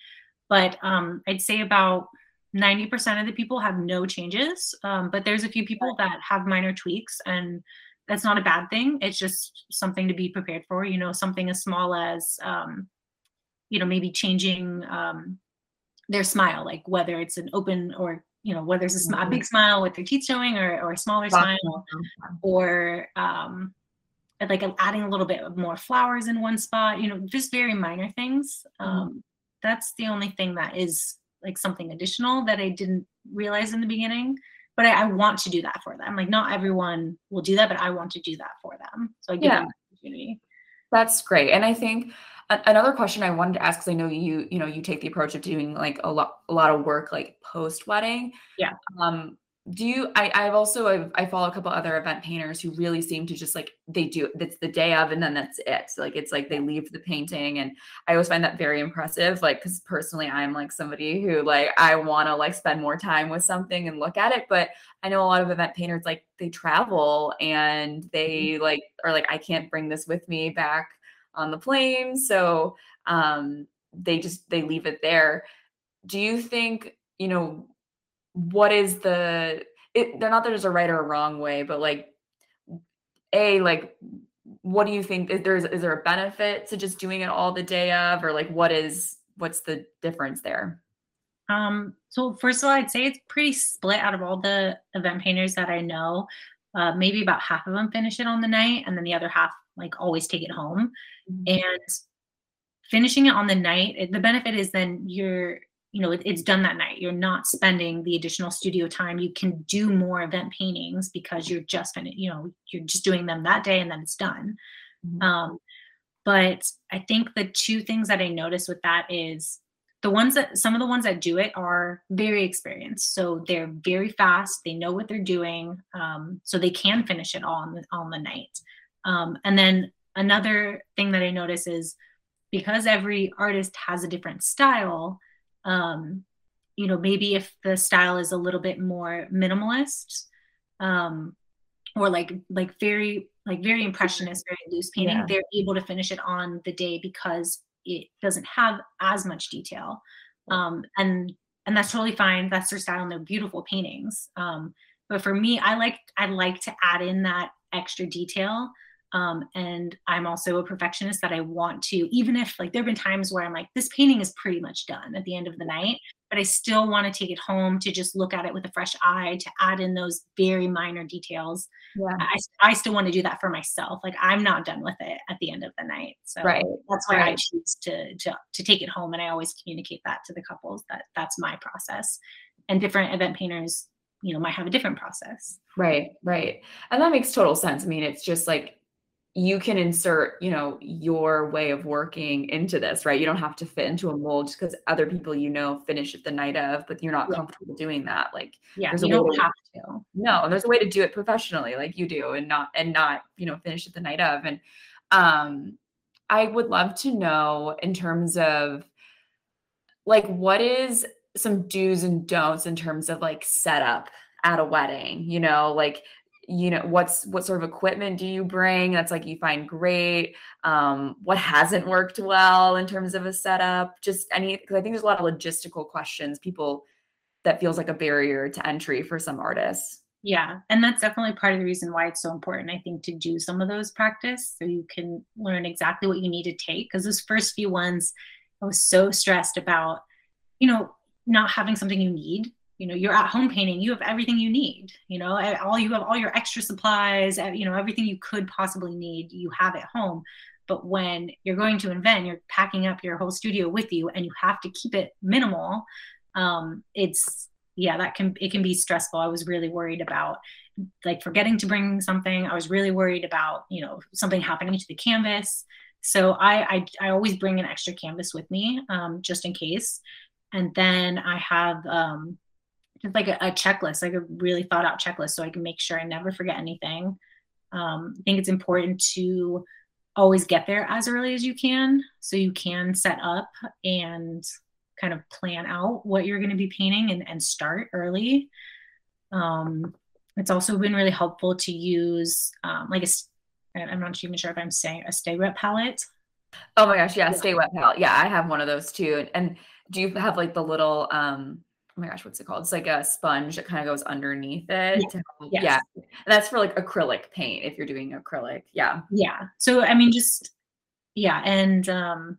But um, I'd say about 90% of the people have no changes, um, but there's a few people that have minor tweaks and that's not a bad thing. It's just something to be prepared for. You know, something as small as, um, you know, maybe changing um, their smile, like whether it's an open or you know whether it's a, sm- a big mm-hmm. smile with their teeth showing or, or a smaller smile, or um, like adding a little bit more flowers in one spot. You know, just very minor things. Mm-hmm. Um, that's the only thing that is like something additional that I didn't realize in the beginning but I, I, want to do that for them. Like not everyone will do that, but I want to do that for them. So I give yeah. them opportunity. That's great. And I think another question I wanted to ask, because I know you, you know, you take the approach of doing like a lot, a lot of work like post wedding. Yeah. Um, do you I, i've also I've, i follow a couple other event painters who really seem to just like they do that's the day of and then that's it. Like it's like they leave the painting and i always find that very impressive like because personally i'm like somebody who like i want to like spend more time with something and look at it but i know a lot of event painters like they travel and they mm-hmm. like are like i can't bring this with me back on the plane. So um they just they leave it there. Do you think you know what is the it, they're not that there's a right or a wrong way but like a like what do you think is there's is there a benefit to just doing it all the day of or like what is what's the difference there? Um so first of all i'd say it's pretty split out of all the event painters that i know. Uh, maybe about half of them finish it on the night and then the other half like always take it home. Mm-hmm. and finishing it on the night the benefit is then you're you know it, it's done that night. You're not spending the additional studio time. You can do more event paintings because you're just gonna you know you're just doing them that day and then it's done. Mm-hmm. um, but i think the two things that i notice with that is the ones that some of the ones that do it are very experienced. So they're very fast. They know what they're doing. Um, so they can finish it all on the, on the night. Um, and then another thing that i notice is because every artist has a different style um, you know maybe if the style is a little bit more minimalist um, or like like very like very impressionist very loose painting yeah. they're able to finish it on the day because it doesn't have as much detail. Um, and and that's totally fine. That's their style and they're beautiful paintings. Um, but for me i like i like to add in that extra detail um, and I'm also a perfectionist that I want to, even if like there have been times where I'm like, this painting is pretty much done at the end of the night, but I still want to take it home to just look at it with a fresh eye, to add in those very minor details. Yeah. I, I still want to do that for myself. Like I'm not done with it at the end of the night. So right. that's why right. I choose to, to, to take it home. And I always communicate that to the couples that that's my process and different event painters you know might have a different process right right and that makes total sense i mean it's just like you can insert, you know, your way of working into this, right? You don't have to fit into a mold because other people you know finish it the night of, but you're not yeah. comfortable doing that. Like, yeah, there's you a don't have to. No, and there's a way to do it professionally, like you do, and not and not, you know, finish it the night of. And um, I would love to know in terms of like what is some do's and don'ts in terms of like setup at a wedding, you know, like you know what's what sort of equipment do you bring that's like you find great? Um what hasn't worked well in terms of a setup? Just any because i think there's a lot of logistical questions people that feels like a barrier to entry for some artists. Yeah and that's definitely part of the reason why it's so important i think to do some of those practice so you can learn exactly what you need to take because those first few ones i was so stressed about you know not having something you need you know you're at home painting you have everything you need you know all you have all your extra supplies you know everything you could possibly need you have at home. But when you're going to invent you're packing up your whole studio with you and you have to keep it minimal um, it's yeah that can it can be stressful. I was really worried about like forgetting to bring something. I was really worried about you know something happening to the canvas. So i i, I always bring an extra canvas with me um, just in case. And then i have um, just like a, a, checklist, like a really thought out checklist, so I can make sure I never forget anything. Um, I think it's important to always get there as early as you can, so you can set up and kind of plan out what you're going to be painting and, and start early. Um, it's also been really helpful to use um, like a I'm not even sure if I'm saying a stay wet palette. Oh my gosh, yeah, yeah, stay wet palette. Yeah, I have one of those too. And do you have like the little um oh my gosh, what's it called? It's like a sponge that kind of goes underneath it. Yeah. yes. yeah. And that's for like acrylic paint if you're doing acrylic. Yeah. Yeah. So I mean just yeah, and um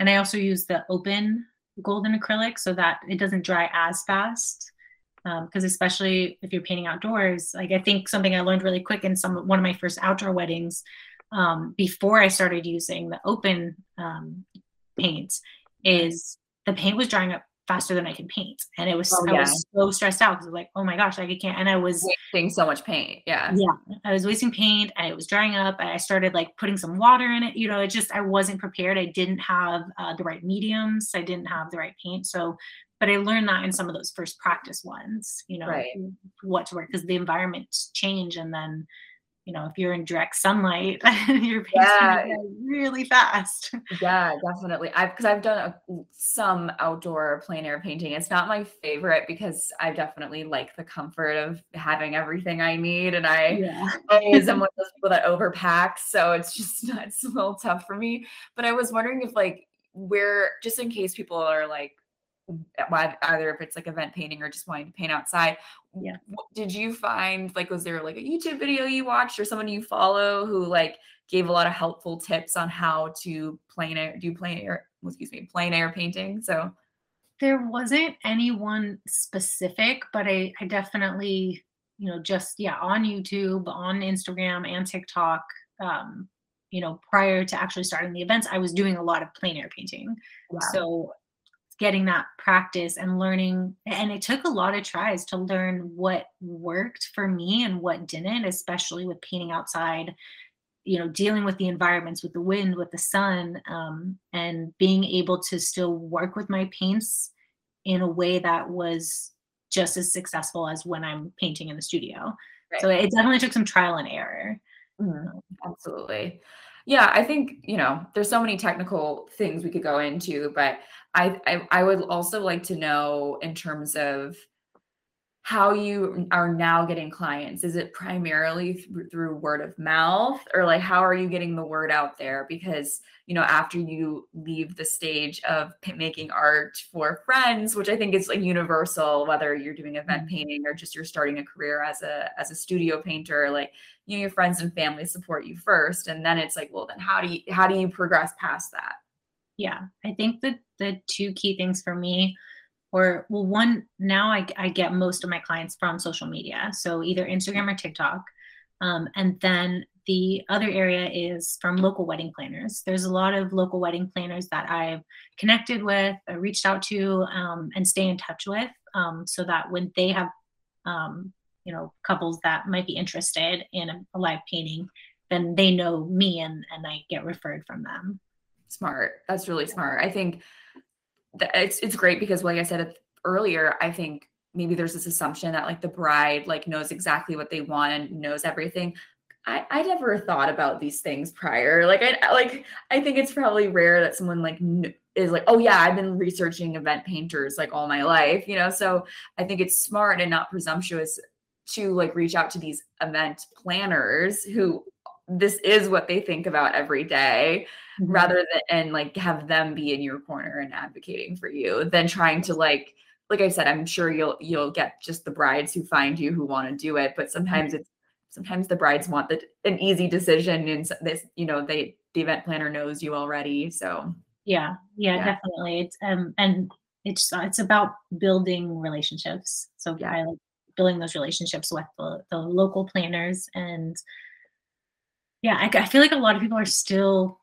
and I also use the open golden acrylic so that it doesn't dry as fast. because um, especially if you're painting outdoors, like I think something I learned really quick in some one of my first outdoor weddings, um, before I started using the open um, paints, is the paint was drying up faster than I can paint. And it was oh, I was so stressed out because I was like, oh my gosh, like I can't. And I was wasting so much paint. Yeah. Yeah. I was wasting paint and it was drying up. I started like putting some water in it. You know, it just I wasn't prepared. I didn't have uh, the right mediums. I didn't have the right paint. So but I learned that in some of those first practice ones, you know, right. what to work because the environments change and then you know, if you're in direct sunlight, you're yeah. really fast. Yeah, definitely. I've because I've done a, some outdoor plein air painting. It's not my favorite because I definitely like the comfort of having everything I need, and I yeah. always am one of those people that overpack. So it's just it's a little tough for me. But I was wondering if like where just in case people are like why either if it's like event painting or just wanting to paint outside. Yeah. Did you find like was there like a YouTube video you watched or someone you follow who like gave a lot of helpful tips on how to plein air do plein air excuse me plein air painting? So there wasn't anyone specific, but I I definitely you know just yeah on YouTube on Instagram and TikTok. Um, you know, prior to actually starting the events, I was doing a lot of plein air painting. Wow. So getting that practice and learning and it took a lot of tries to learn what worked for me and what didn't especially with painting outside you know dealing with the environments with the wind with the sun um, and being able to still work with my paints in a way that was just as successful as when i'm painting in the studio. Right. so it definitely took some trial and error. Mm, absolutely. Yeah i think you know there's so many technical things we could go into but I, I i would also like to know in terms of how you are now getting clients. Is it primarily th- through word of mouth or like how are you getting the word out there? Because you know after you leave the stage of p- making art for friends which i think is like universal whether you're doing event mm-hmm. painting or just you're starting a career as a as a studio painter like you know your friends and family support you first and then it's like well then how do you how do you progress past that yeah i think that the two key things for me or well one now I, I get most of my clients from social media so either instagram or tiktok um, and then the other area is from local wedding planners. There's a lot of local wedding planners that i've connected with uh, reached out to um, and stay in touch with um, so that when they have um, you know couples that might be interested in a, a live painting then they know me and and i get referred from them smart that's really smart i think it's it's great because like I said earlier, I think maybe there's this assumption that like the bride like knows exactly what they want and knows everything. I, I never thought about these things prior. Like I like I think it's probably rare that someone like is like, oh yeah, I've been researching event painters like all my life, you know. So I think it's smart and not presumptuous to like reach out to these event planners who this is what they think about every day mm-hmm. rather than and like have them be in your corner and advocating for you than trying to like like I said, I'm sure you'll you'll get just the brides who find you who want to do it, but sometimes mm-hmm. it's sometimes the brides want the an easy decision and this you know they the event planner knows you already so yeah yeah, yeah. definitely it's um and it's it's about building relationships so yeah I like building those relationships with the, the local planners and yeah I, I feel like a lot of people are still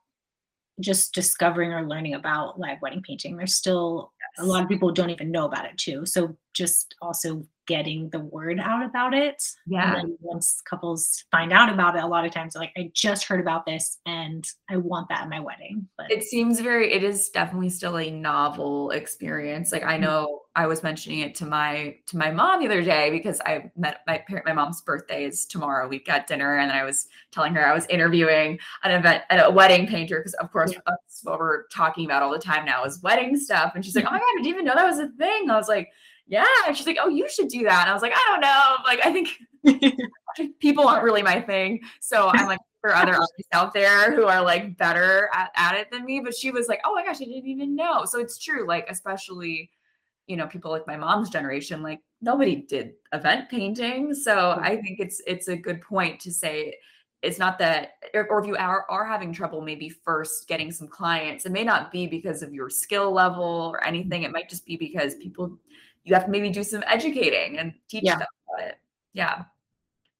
just discovering or learning about live wedding painting. There's still yes. a lot of people don't even know about it too. So just also getting the word out about it. Yeah. once couples find out about it, a lot of times they're like, I just heard about this and I want that at my wedding. But it seems very, it is definitely still a novel experience. Like I mm-hmm. know I was mentioning it to my to my mom the other day because I met my parent my mom's birthday is tomorrow. We got dinner and I was telling her I was interviewing an event at a wedding painter because of course yeah. that's what we're talking about all the time now is wedding stuff. And she's like, Oh my god, I didn't even know that was a thing. I was like, yeah. She's like, oh, you should do that. And I was like, I don't know. Like, I think people aren't really my thing. So I'm like, there are other artists out there who are like better at, at it than me. But she was like, oh my gosh, I didn't even know. So it's true. Like, especially, you know, people like my mom's generation, like nobody did event painting. So I think it's it's a good point to say it's not that or if you are, are having trouble maybe first getting some clients it may not be because of your skill level or anything mm-hmm. it might just be because people you have to maybe do some educating and teach yeah. them about it. Yeah.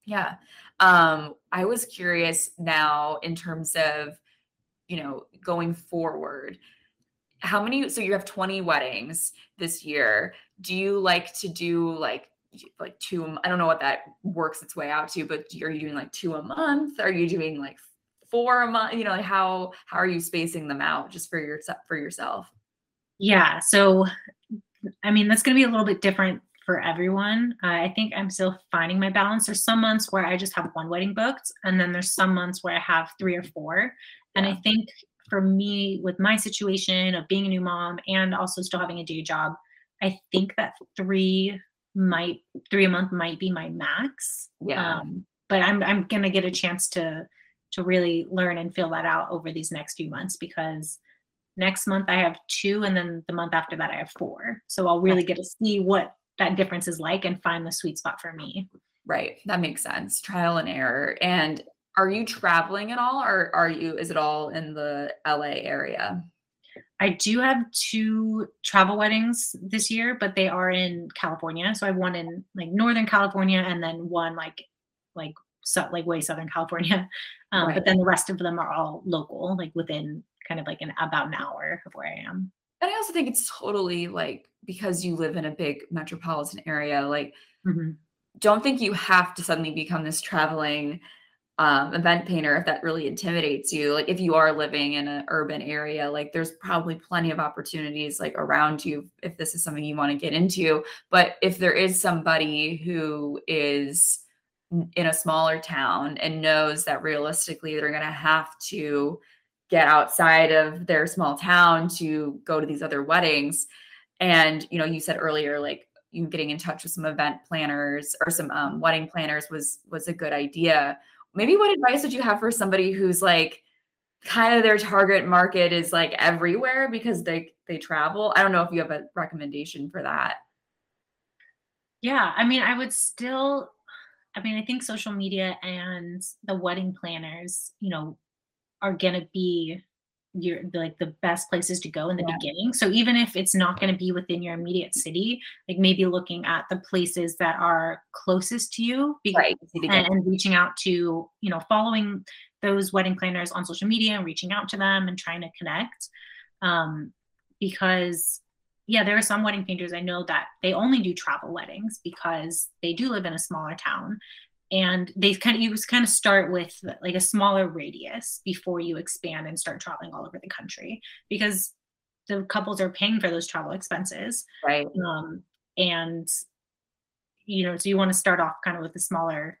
Yeah. Um, I was curious now in terms of, you know, going forward, how many, so you have 20 weddings this year. Do you like to do like, like two, I don't know what that works its way out to, but are you doing like two a month? Are you doing like four a month? You know, like how, how are you spacing them out just for your, for yourself? Yeah. So I mean, that's going to be a little bit different for everyone. Uh, I think I'm still finding my balance. There's some months where I just have one wedding booked, and then there's some months where I have three or four. And I think for me, with my situation of being a new mom and also still having a day job, I think that three might three a month might be my max. Yeah. Um, but I'm I'm gonna get a chance to to really learn and feel that out over these next few months because next month I have two, and then the month after that I have four. So I'll really get to see what that difference is like and find the sweet spot for me. Right. That makes sense. Trial and error. And are you traveling at all or are you is it all in the LA area? I do have two travel weddings this year, but they are in California. So I have one in like Northern California and then one like like so like way Southern California. Um, right. But then the rest of them are all local, like within kind of like an about an hour of where I am. And I also think it's totally like because you live in a big metropolitan area, like Mm-hmm. don't think you have to suddenly become this traveling um, event painter if that really intimidates you. Like if you are living in an urban area, like there's probably plenty of opportunities like around you if this is something you want to get into. But if there is somebody who is in a smaller town and knows that realistically they're going to have to get outside of their small town to go to these other weddings. And you know you said earlier like you getting in touch with some event planners or some um, wedding planners was was a good idea. Maybe what advice would you have for somebody who's like kind of their target market is like everywhere because they they travel? I don't know if you have a recommendation for that. Yeah, I mean, I would still, I mean, I think social media and the wedding planners, you know, are gonna be your like the best places to go in the Yeah. beginning. So even if it's not gonna be within your immediate city, like maybe looking at the places that are closest to you, be- right and, and reaching out to, you know, following those wedding planners on social media and reaching out to them and trying to connect. Um, because yeah, there are some wedding painters I know that they only do travel weddings because they do live in a smaller town. And they kind of you just kind of start with like a smaller radius before you expand and start traveling all over the country because the couples are paying for those travel expenses. right Um, and you know, so you want to start off kind of with a smaller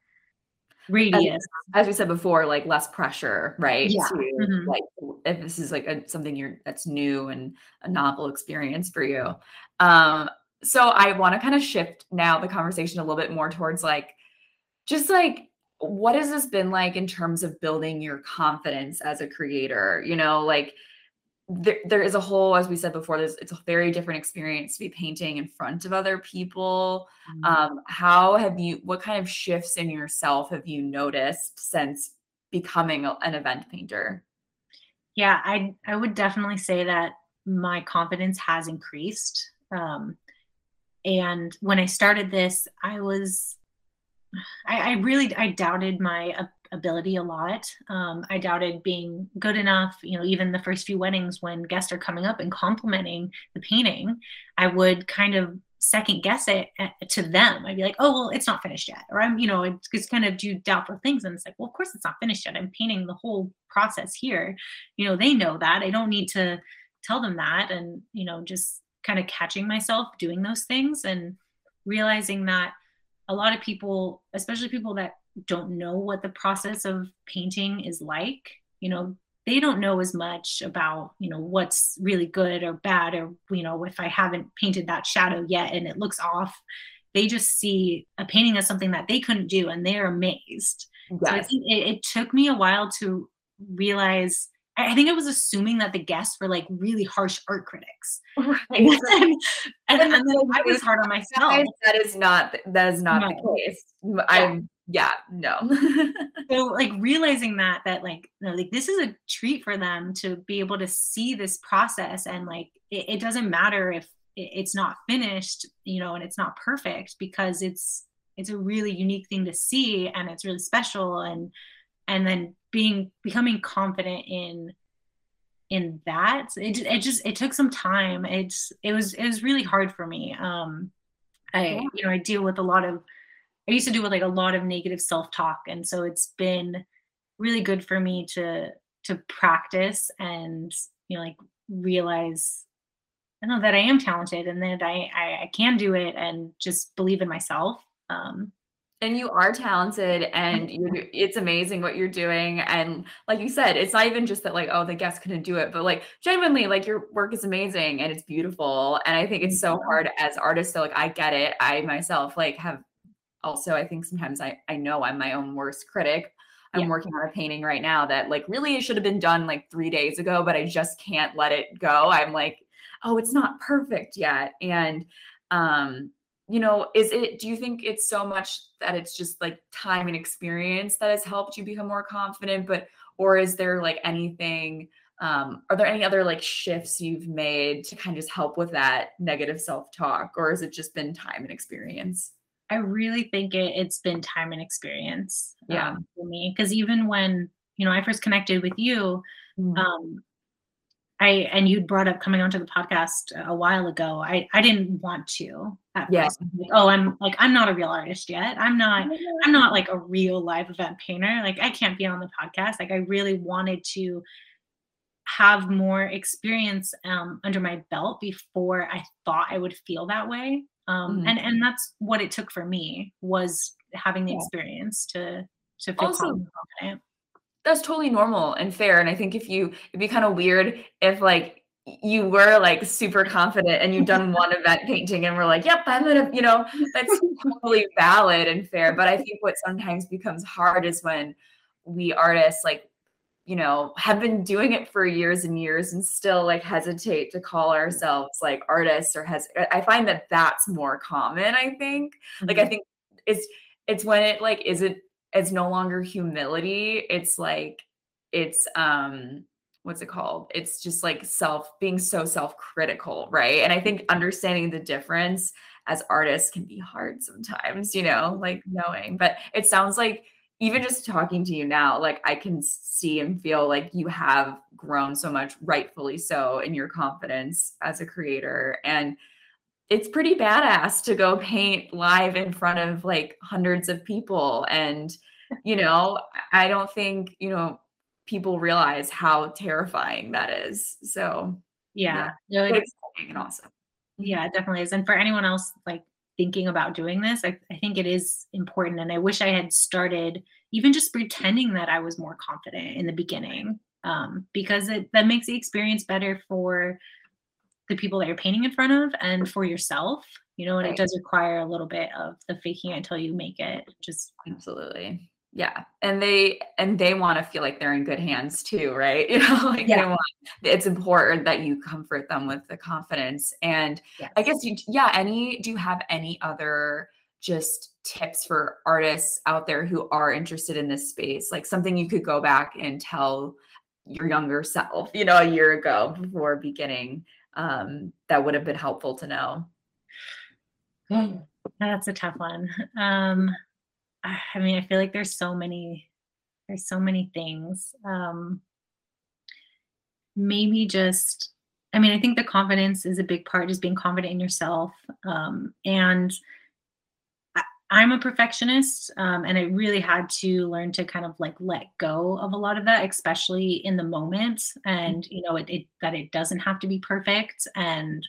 radius. as we said before, like less pressure, right? Yeah. To Mhm. like if this is like a, something you're that's new and a novel experience for you. Um, so I want to kind of shift now the conversation a little bit more towards like just like what has this been like in terms of building your confidence as a creator? You know, like there, there is a whole, as we said before, there's it's a very different experience to be painting in front of other people um, how have you, what kind of shifts in yourself have you noticed since becoming a- an event painter? Yeah, I I would definitely say that my confidence has increased. Um, and when I started this, I was I, I really I doubted my ability a lot. Um, I doubted being good enough. You know, even the first few weddings when guests are coming up and complimenting the painting, I would kind of second guess it to them. I'd be like, "Oh, well, it's not finished yet," or I'm, you know, it's just kind of do doubtful things, and it's like, "Well, of course it's not finished yet. I'm painting the whole process here." You know, they know that. I don't need to tell them that, and you know, just kind of catching myself doing those things and realizing that a lot of people, especially people that don't know what the process of painting is like, you know, they don't know as much about, you know, what's really good or bad, or, you know, if I haven't painted that shadow yet and it looks off, they just see a painting as something that they couldn't do and they're amazed. So I think it, it took me a while to realize. I think I was assuming that the guests were like really harsh art critics, Right. and, and, And then I was hard on myself. Guys, That is not that is not the No. case. I'm yeah, no. so like realizing that that like you know, like this is a treat for them to be able to see this process and like it, it doesn't matter if it- it's not finished you know and it's not perfect because it's it's a really unique thing to see and it's really special and and then being becoming confident in in that it, it just it took some time it's it was it was really hard for me um i Yeah. you know i deal with a lot of i used to deal with like a lot of negative self-talk and so it's been really good for me to to practice and you know like realize I know that I am talented and that I, I I can do it and just believe in myself. Um, and you are talented and you. it's amazing what you're doing and like you said it's not even just that like oh the guest couldn't do it but like genuinely like your work is amazing and it's beautiful and i think it's so hard as artists so like i get it i myself like have also i think sometimes i i know i'm my own worst critic. I'm Yeah. working on a painting right now that like really it should have been done like three days ago but i just can't let it go. I'm like oh it's not perfect yet and um you know is it do you think it's so much that it's just like time and experience that has helped you become more confident but or is there like anything um are there any other like shifts you've made to kind of just help with that negative self-talk or has it just been time and experience I really think it, it's been time and experience Yeah. um, for me because even when you know I first connected with you, Mm. um, I and you brought up coming onto the podcast a while ago. I I didn't want to at Yeah. first. Like, oh, I'm like I'm not a real artist yet. I'm not I'm not like a real live event painter. Like I can't be on the podcast. Like I really wanted to have more experience um, under my belt before I thought I would feel that way. Um, Mhm. and and that's what it took for me was having the Yeah. experience to to feel Also confident. That's totally normal and fair, and I think if you it'd be kinda weird if, like, you were, like, super confident and you've done one event painting and we're like, "Yep, I'm gonna" you know, that's totally valid and fair, but I think what sometimes becomes hard is when we artists, like, you know, have been doing it for years and years and still, like, hesitate to call ourselves, like, artists or has I find that that's more common, I think. Like, I Mhm. think it's it's when it, like, isn't it's no longer humility, it's like it's, um, what's it called? It's just, like, self being so self-critical, right? And I think understanding the difference as artists can be hard sometimes, you know, like, knowing, but it sounds like even just talking to you now, like, I can see and feel like you have grown so much, rightfully so, in your confidence as a creator, and it's pretty badass to go paint live in front of, like, hundreds of people, and, you know, I don't think, you know, people realize how terrifying that is, so, yeah, Yeah. No, but it exciting and awesome. Yeah, it definitely is. And for anyone else like thinking about doing this, I, I think it is important. And I wish I had started even just pretending that I was more confident in the beginning. Um, because it that makes the experience better for the people that you're painting in front of and for yourself, you know, and it does require a little bit of the faking it until you make it. Just Absolutely. Yeah, and they and they wanna feel like they're in good hands too, right? You know, like, they Yeah. want it's important that you comfort them with the confidence, and I guess you yeah, any do you have any other just tips for artists out there who are interested in this space? Like, something you could go back and tell your younger self, you know, a year ago before beginning, um, that would have been helpful to know? That's a tough one. Um, I mean, I feel like there's so many there's so many things. Um, maybe just I mean, I think the confidence is a big part, just being confident in yourself. Um, and I'm a perfectionist, um, and I really had to learn to kind of like let go of a lot of that, especially in the moment. And you know, it, it that it doesn't have to be perfect, and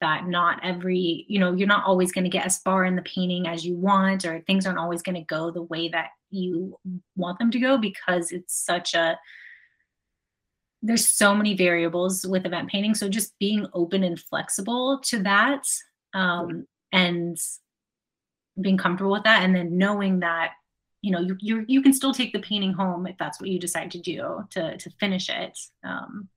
that not every you know you're not always going to get as far in the painting as you want or things aren't always going to go the way that you want them to go because it's such a there's so many variables with event painting so just being open and flexible to that um, and being comfortable with that and then knowing that you know you you you can still take the painting home if that's what you decide to do to to finish it um,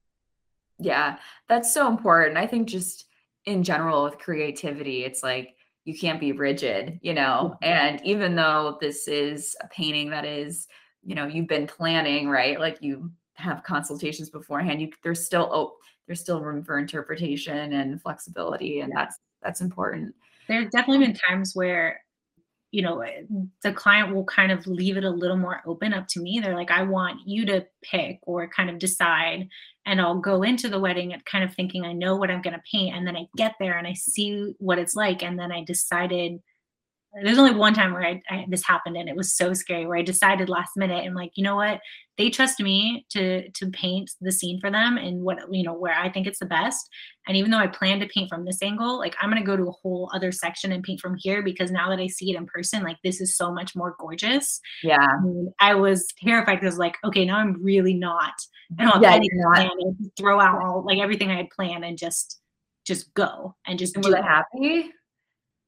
Yeah, that's so important. I think just in general with creativity, it's like you can't be rigid, you know? And even though this is a painting that is, you know, you've been planning, right? Like you have consultations beforehand, you there's still oh, there's still room for interpretation and flexibility, and yeah. that's that's important. there's definitely been times where you know the client will kind of leave it a little more open up to me. They're like i want you to pick or kind of decide and i'll go into the wedding and kind of thinking i know what i'm going to paint and then i get there and i see what it's like and then i decided there's only one time where I, I this happened and it was so scary where I decided last minute and like you know what? They trust me to to paint the scene for them and what you know where I think it's the best. And even though I plan to paint from this angle like I'm gonna go to a whole other section and paint from here because now that I see it in person like this is so much more gorgeous. Yeah. and I was terrified because like okay now I'm really not I don't have Yeah, any you're not. plan to throw out all like everything I had planned and just just go and just and do it. happy?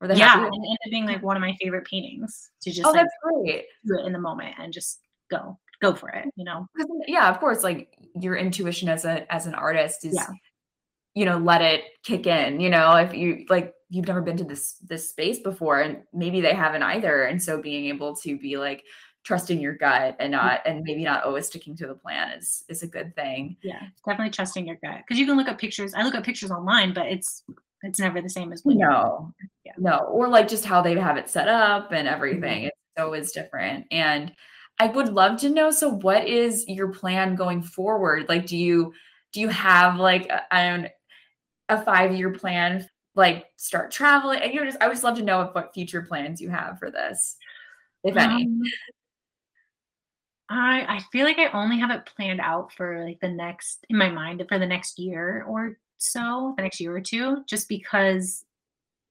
Were they yeah, and it ended up being like one of my favorite paintings to just Oh, like that's great. do it in the moment and just go, go for it, you know? yeah, of course, like your intuition as a as an artist is Yeah. you know, let it kick in, you know, if you like you've never been to this this space before and maybe they haven't either. And so being able to be like trusting your gut and not and maybe not always sticking to the plan is is a good thing. Yeah, definitely trusting your gut because you can look up pictures. I look up pictures online, but it's it's never the same as when No. No. Or like just how they have it set up and Mhm. everything. It's always different. And I would love to know so what is your plan going forward? Like do you do you have like a, I don't a five year plan? Like start traveling, and you know, just I would just love to know what future plans you have for this, if any. Um, I I feel like I only have it planned out for like the next in my mind for the next year or so, the next year or two, just because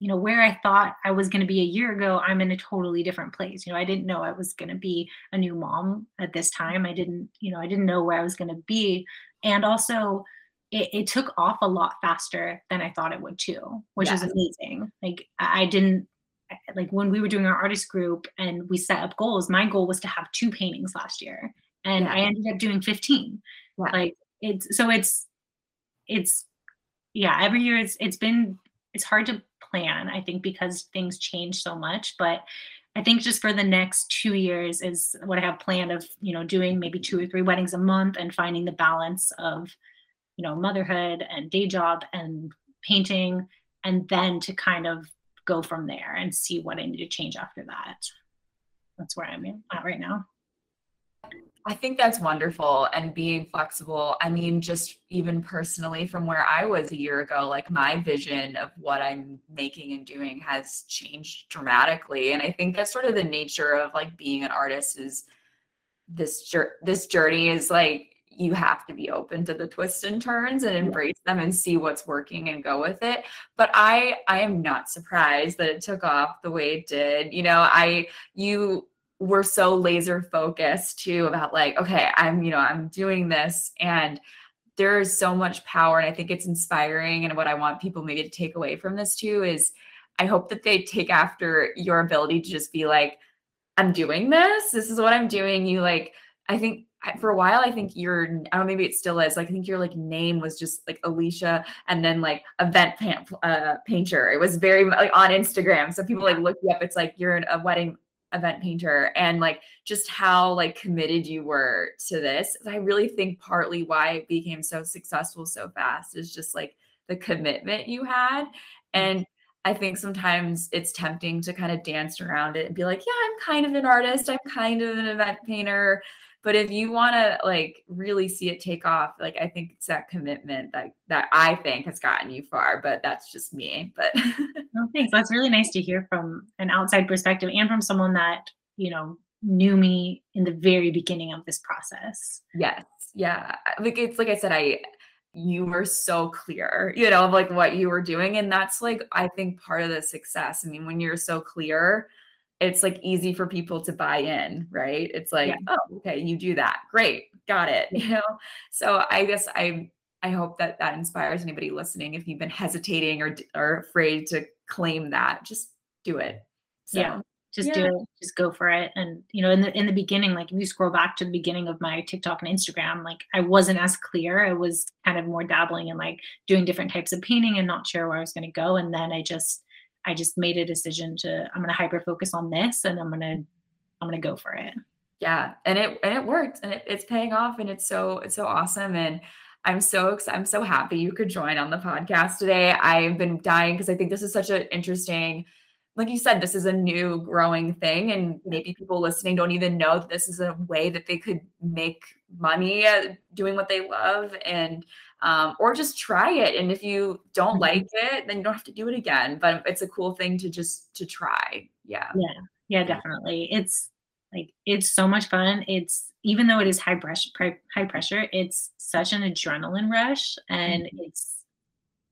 you know where I thought I was going to be a year ago, I'm in a totally different place. You know, I didn't know I was going to be a new mom at this time. I didn't, you know, I didn't know where I was going to be, and also it, it, took off a lot faster than I thought it would too, which is amazing. Like I didn't like when we were doing our artist group and we set up goals, my goal was to have two paintings last year. And yeah. I ended up doing 15. Yeah. Like it's so it's it's yeah, every year it's it's been it's hard to plan, I think, because things change so much. But I think just for the next two years is what I have planned of, you know, doing maybe two or three weddings a month and finding the balance of, you know, motherhood and day job and painting and then to kind of go from there and see what I need to change after that. That's where I'm at right now. I think that's wonderful and being flexible. I mean, just even personally from where I was a year ago, like my vision of what I'm making and doing has changed dramatically. And I think that's sort of the nature of like being an artist is this this journey is like you have to be open to the twists and turns and embrace them and see what's working and go with it but i i am not surprised that it took off the way it did you know i you were so laser focused too about like okay i'm you know i'm doing this and there is so much power and i think it's inspiring and what i want people maybe to take away from this too is i hope that they take after your ability to just be like i'm doing this this is what i'm doing you like i think for a while, I think your, I don't know, maybe it still is. Like, I think your like name was just like Alicia and then like event pan, uh, painter. It was very like on Instagram. So people like look you up. It's like you're in a wedding event painter and like just how like committed you were to this. I really think partly why it became so successful so fast is just like the commitment you had. Mm-hmm. And I think sometimes it's tempting to kind of dance around it and be like, yeah, I'm kind of an artist. I'm kind of an event painter. But if you want to like really see it take off, like I think it's that commitment that that I think has gotten you far. But that's just me. But no, thanks. That's really nice to hear from an outside perspective and from someone that you know knew me in the very beginning of this process. Yes. Yeah. Like it's like I said, I you were so clear, you know, of like what you were doing. And that's like, I think part of the success. I mean, when you're so clear, it's like easy for people to buy in, right? It's like, yeah. oh, okay, you do that. Great. Got it. You know? So I guess I I hope that that inspires anybody listening if you've been hesitating or or afraid to claim that, just do it. So, yeah. Just yeah. do it. Just go for it. And you know, in the in the beginning, like if you scroll back to the beginning of my TikTok and Instagram, like I wasn't as clear. I was kind of more dabbling in like doing different types of painting and not sure where I was going to go. And then I just I just made a decision to I'm going to hyper focus on this and I'm going to I'm to go for it. Yeah, and it and it worked and it, it's paying off and it's so it's so awesome and I'm so I'm so happy you could join on the podcast today. I've been dying because I think this is such an interesting like you said, this is a new growing thing, and maybe people listening don't even know that this is a way that they could make money uh, doing what they love. And um, or just try it. And if you don't mm-hmm. like it, then you don't have to do it again. But it's a cool thing to just to try. Yeah. Yeah. Yeah, definitely. It's like it's so much fun. It's even though it is high pressure, high pressure, it's such an adrenaline rush, and mm-hmm. it's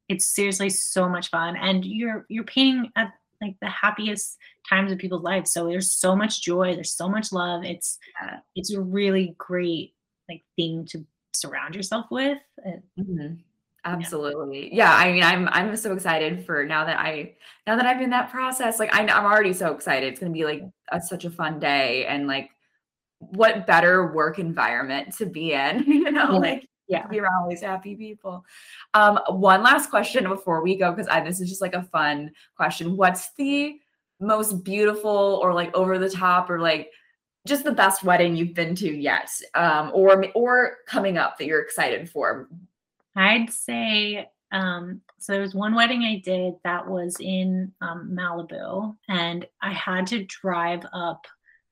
it's seriously so much fun. And you're you're painting at like the happiest times of people's lives. So there's so much joy. There's so much love. It's yeah. it's a really great like thing to surround yourself with. Mm-hmm. Absolutely. Yeah. I mean, I'm I'm so excited for now that I now that I'm in that process. Like I, I'm already so excited. It's gonna be like a, such a fun day and like what better work environment to be in, you know, like yeah, be around all these happy people. Um, one last question before we go, because I this is just like a fun question. What's the most beautiful or like over the top or like just the best wedding you've been to yet um, or or coming up that you're excited for i'd say um, so there was one wedding i did that was in um, malibu and i had to drive up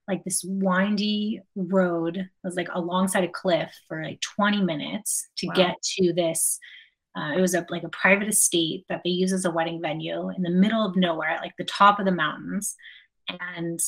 like this windy road. It was like alongside a cliff for like 20 minutes to wow. get to this. Uh, it was a like a private estate that they use as a wedding venue in the middle of nowhere, at like the top of the mountains, and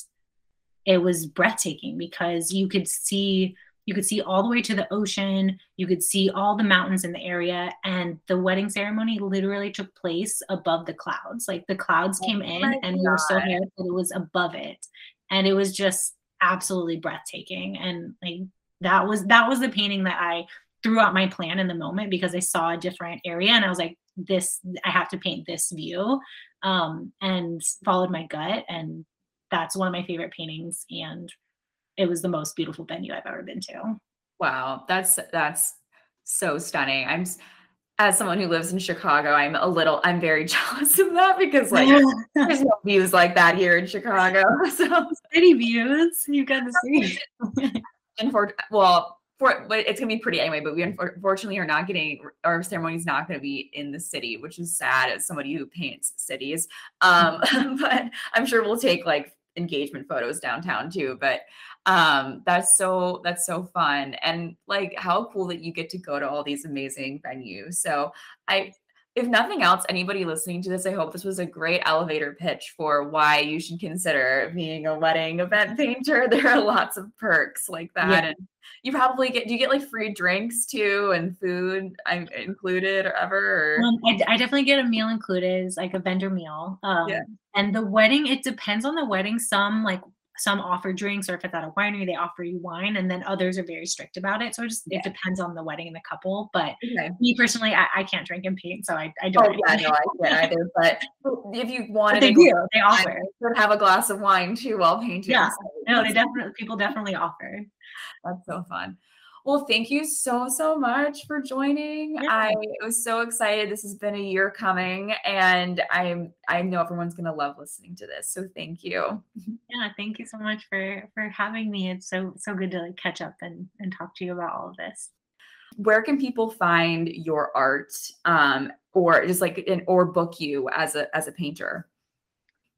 it was breathtaking because you could see you could see all the way to the ocean you could see all the mountains in the area and the wedding ceremony literally took place above the clouds. Like the clouds oh came in and we were so high that it was above it. And it was just absolutely breathtaking. And like that was that was the painting that i threw out my plan in the moment because i saw a different area and i was like this i have to paint this view um, and followed my gut and that's one of my favorite paintings and it was the most beautiful venue I've ever been to. Wow, that's that's so stunning. I'm as someone who lives in Chicago, I'm a little I'm very jealous of that because like there's no views like that here in Chicago. So city views you got to see. and for well, for but it's gonna be pretty anyway. But we unfortunately are not getting our ceremony is not gonna be in the city, which is sad as somebody who paints cities. Um, but I'm sure we'll take like engagement photos downtown too. But um that's so that's so fun and like how cool that you get to go to all these amazing venues so i if nothing else anybody listening to this i hope this was a great elevator pitch for why you should consider being a wedding event painter there are lots of perks like that yeah. and you probably get do you get like free drinks too and food included or ever or? Um, I, I, definitely get a meal included it's like a vendor meal um, yeah. and the wedding it depends on the wedding some like some offer drinks or if it's at a winery they offer you wine and then others are very strict about it. So it just yeah. it depends on the wedding and the couple. But okay. me personally I, I, can't drink and paint so i, I don't oh, yeah, no, I can't either. But if you want they do. they offer. have a glass of wine too while painting. Yeah. So no they definitely people definitely offer. That's so fun well, thank you so, so much for joining. Yeah. I was so excited. This has been a year coming and I'm I know everyone's gonna love listening to this. So thank you. Yeah, thank you so much for for having me. It's so so good to like catch up and, and talk to you about all of this. Where can people find your art um or just like in or book you as a as a painter?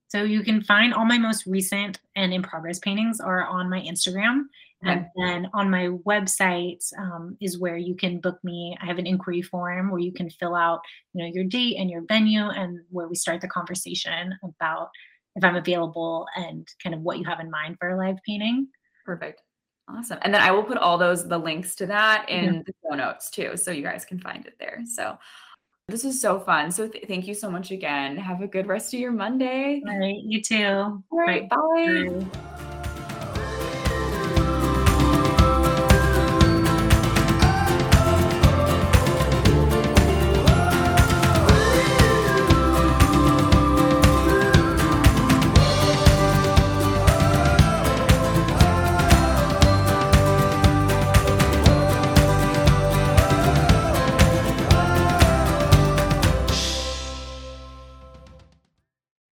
So you can find all my most recent and in progress paintings are on my Instagram. And then on my website um, is where you can book me. I have an inquiry form where you can fill out, you know, your date and your venue, and where we start the conversation about if I'm available and kind of what you have in mind for a live painting. Perfect. Awesome. And then I will put all those the links to that in yeah. the show notes too, so you guys can find it there. So this was so fun. So th- thank you so much again. Have a good rest of your Monday. All right. You too. All right. Bye. bye.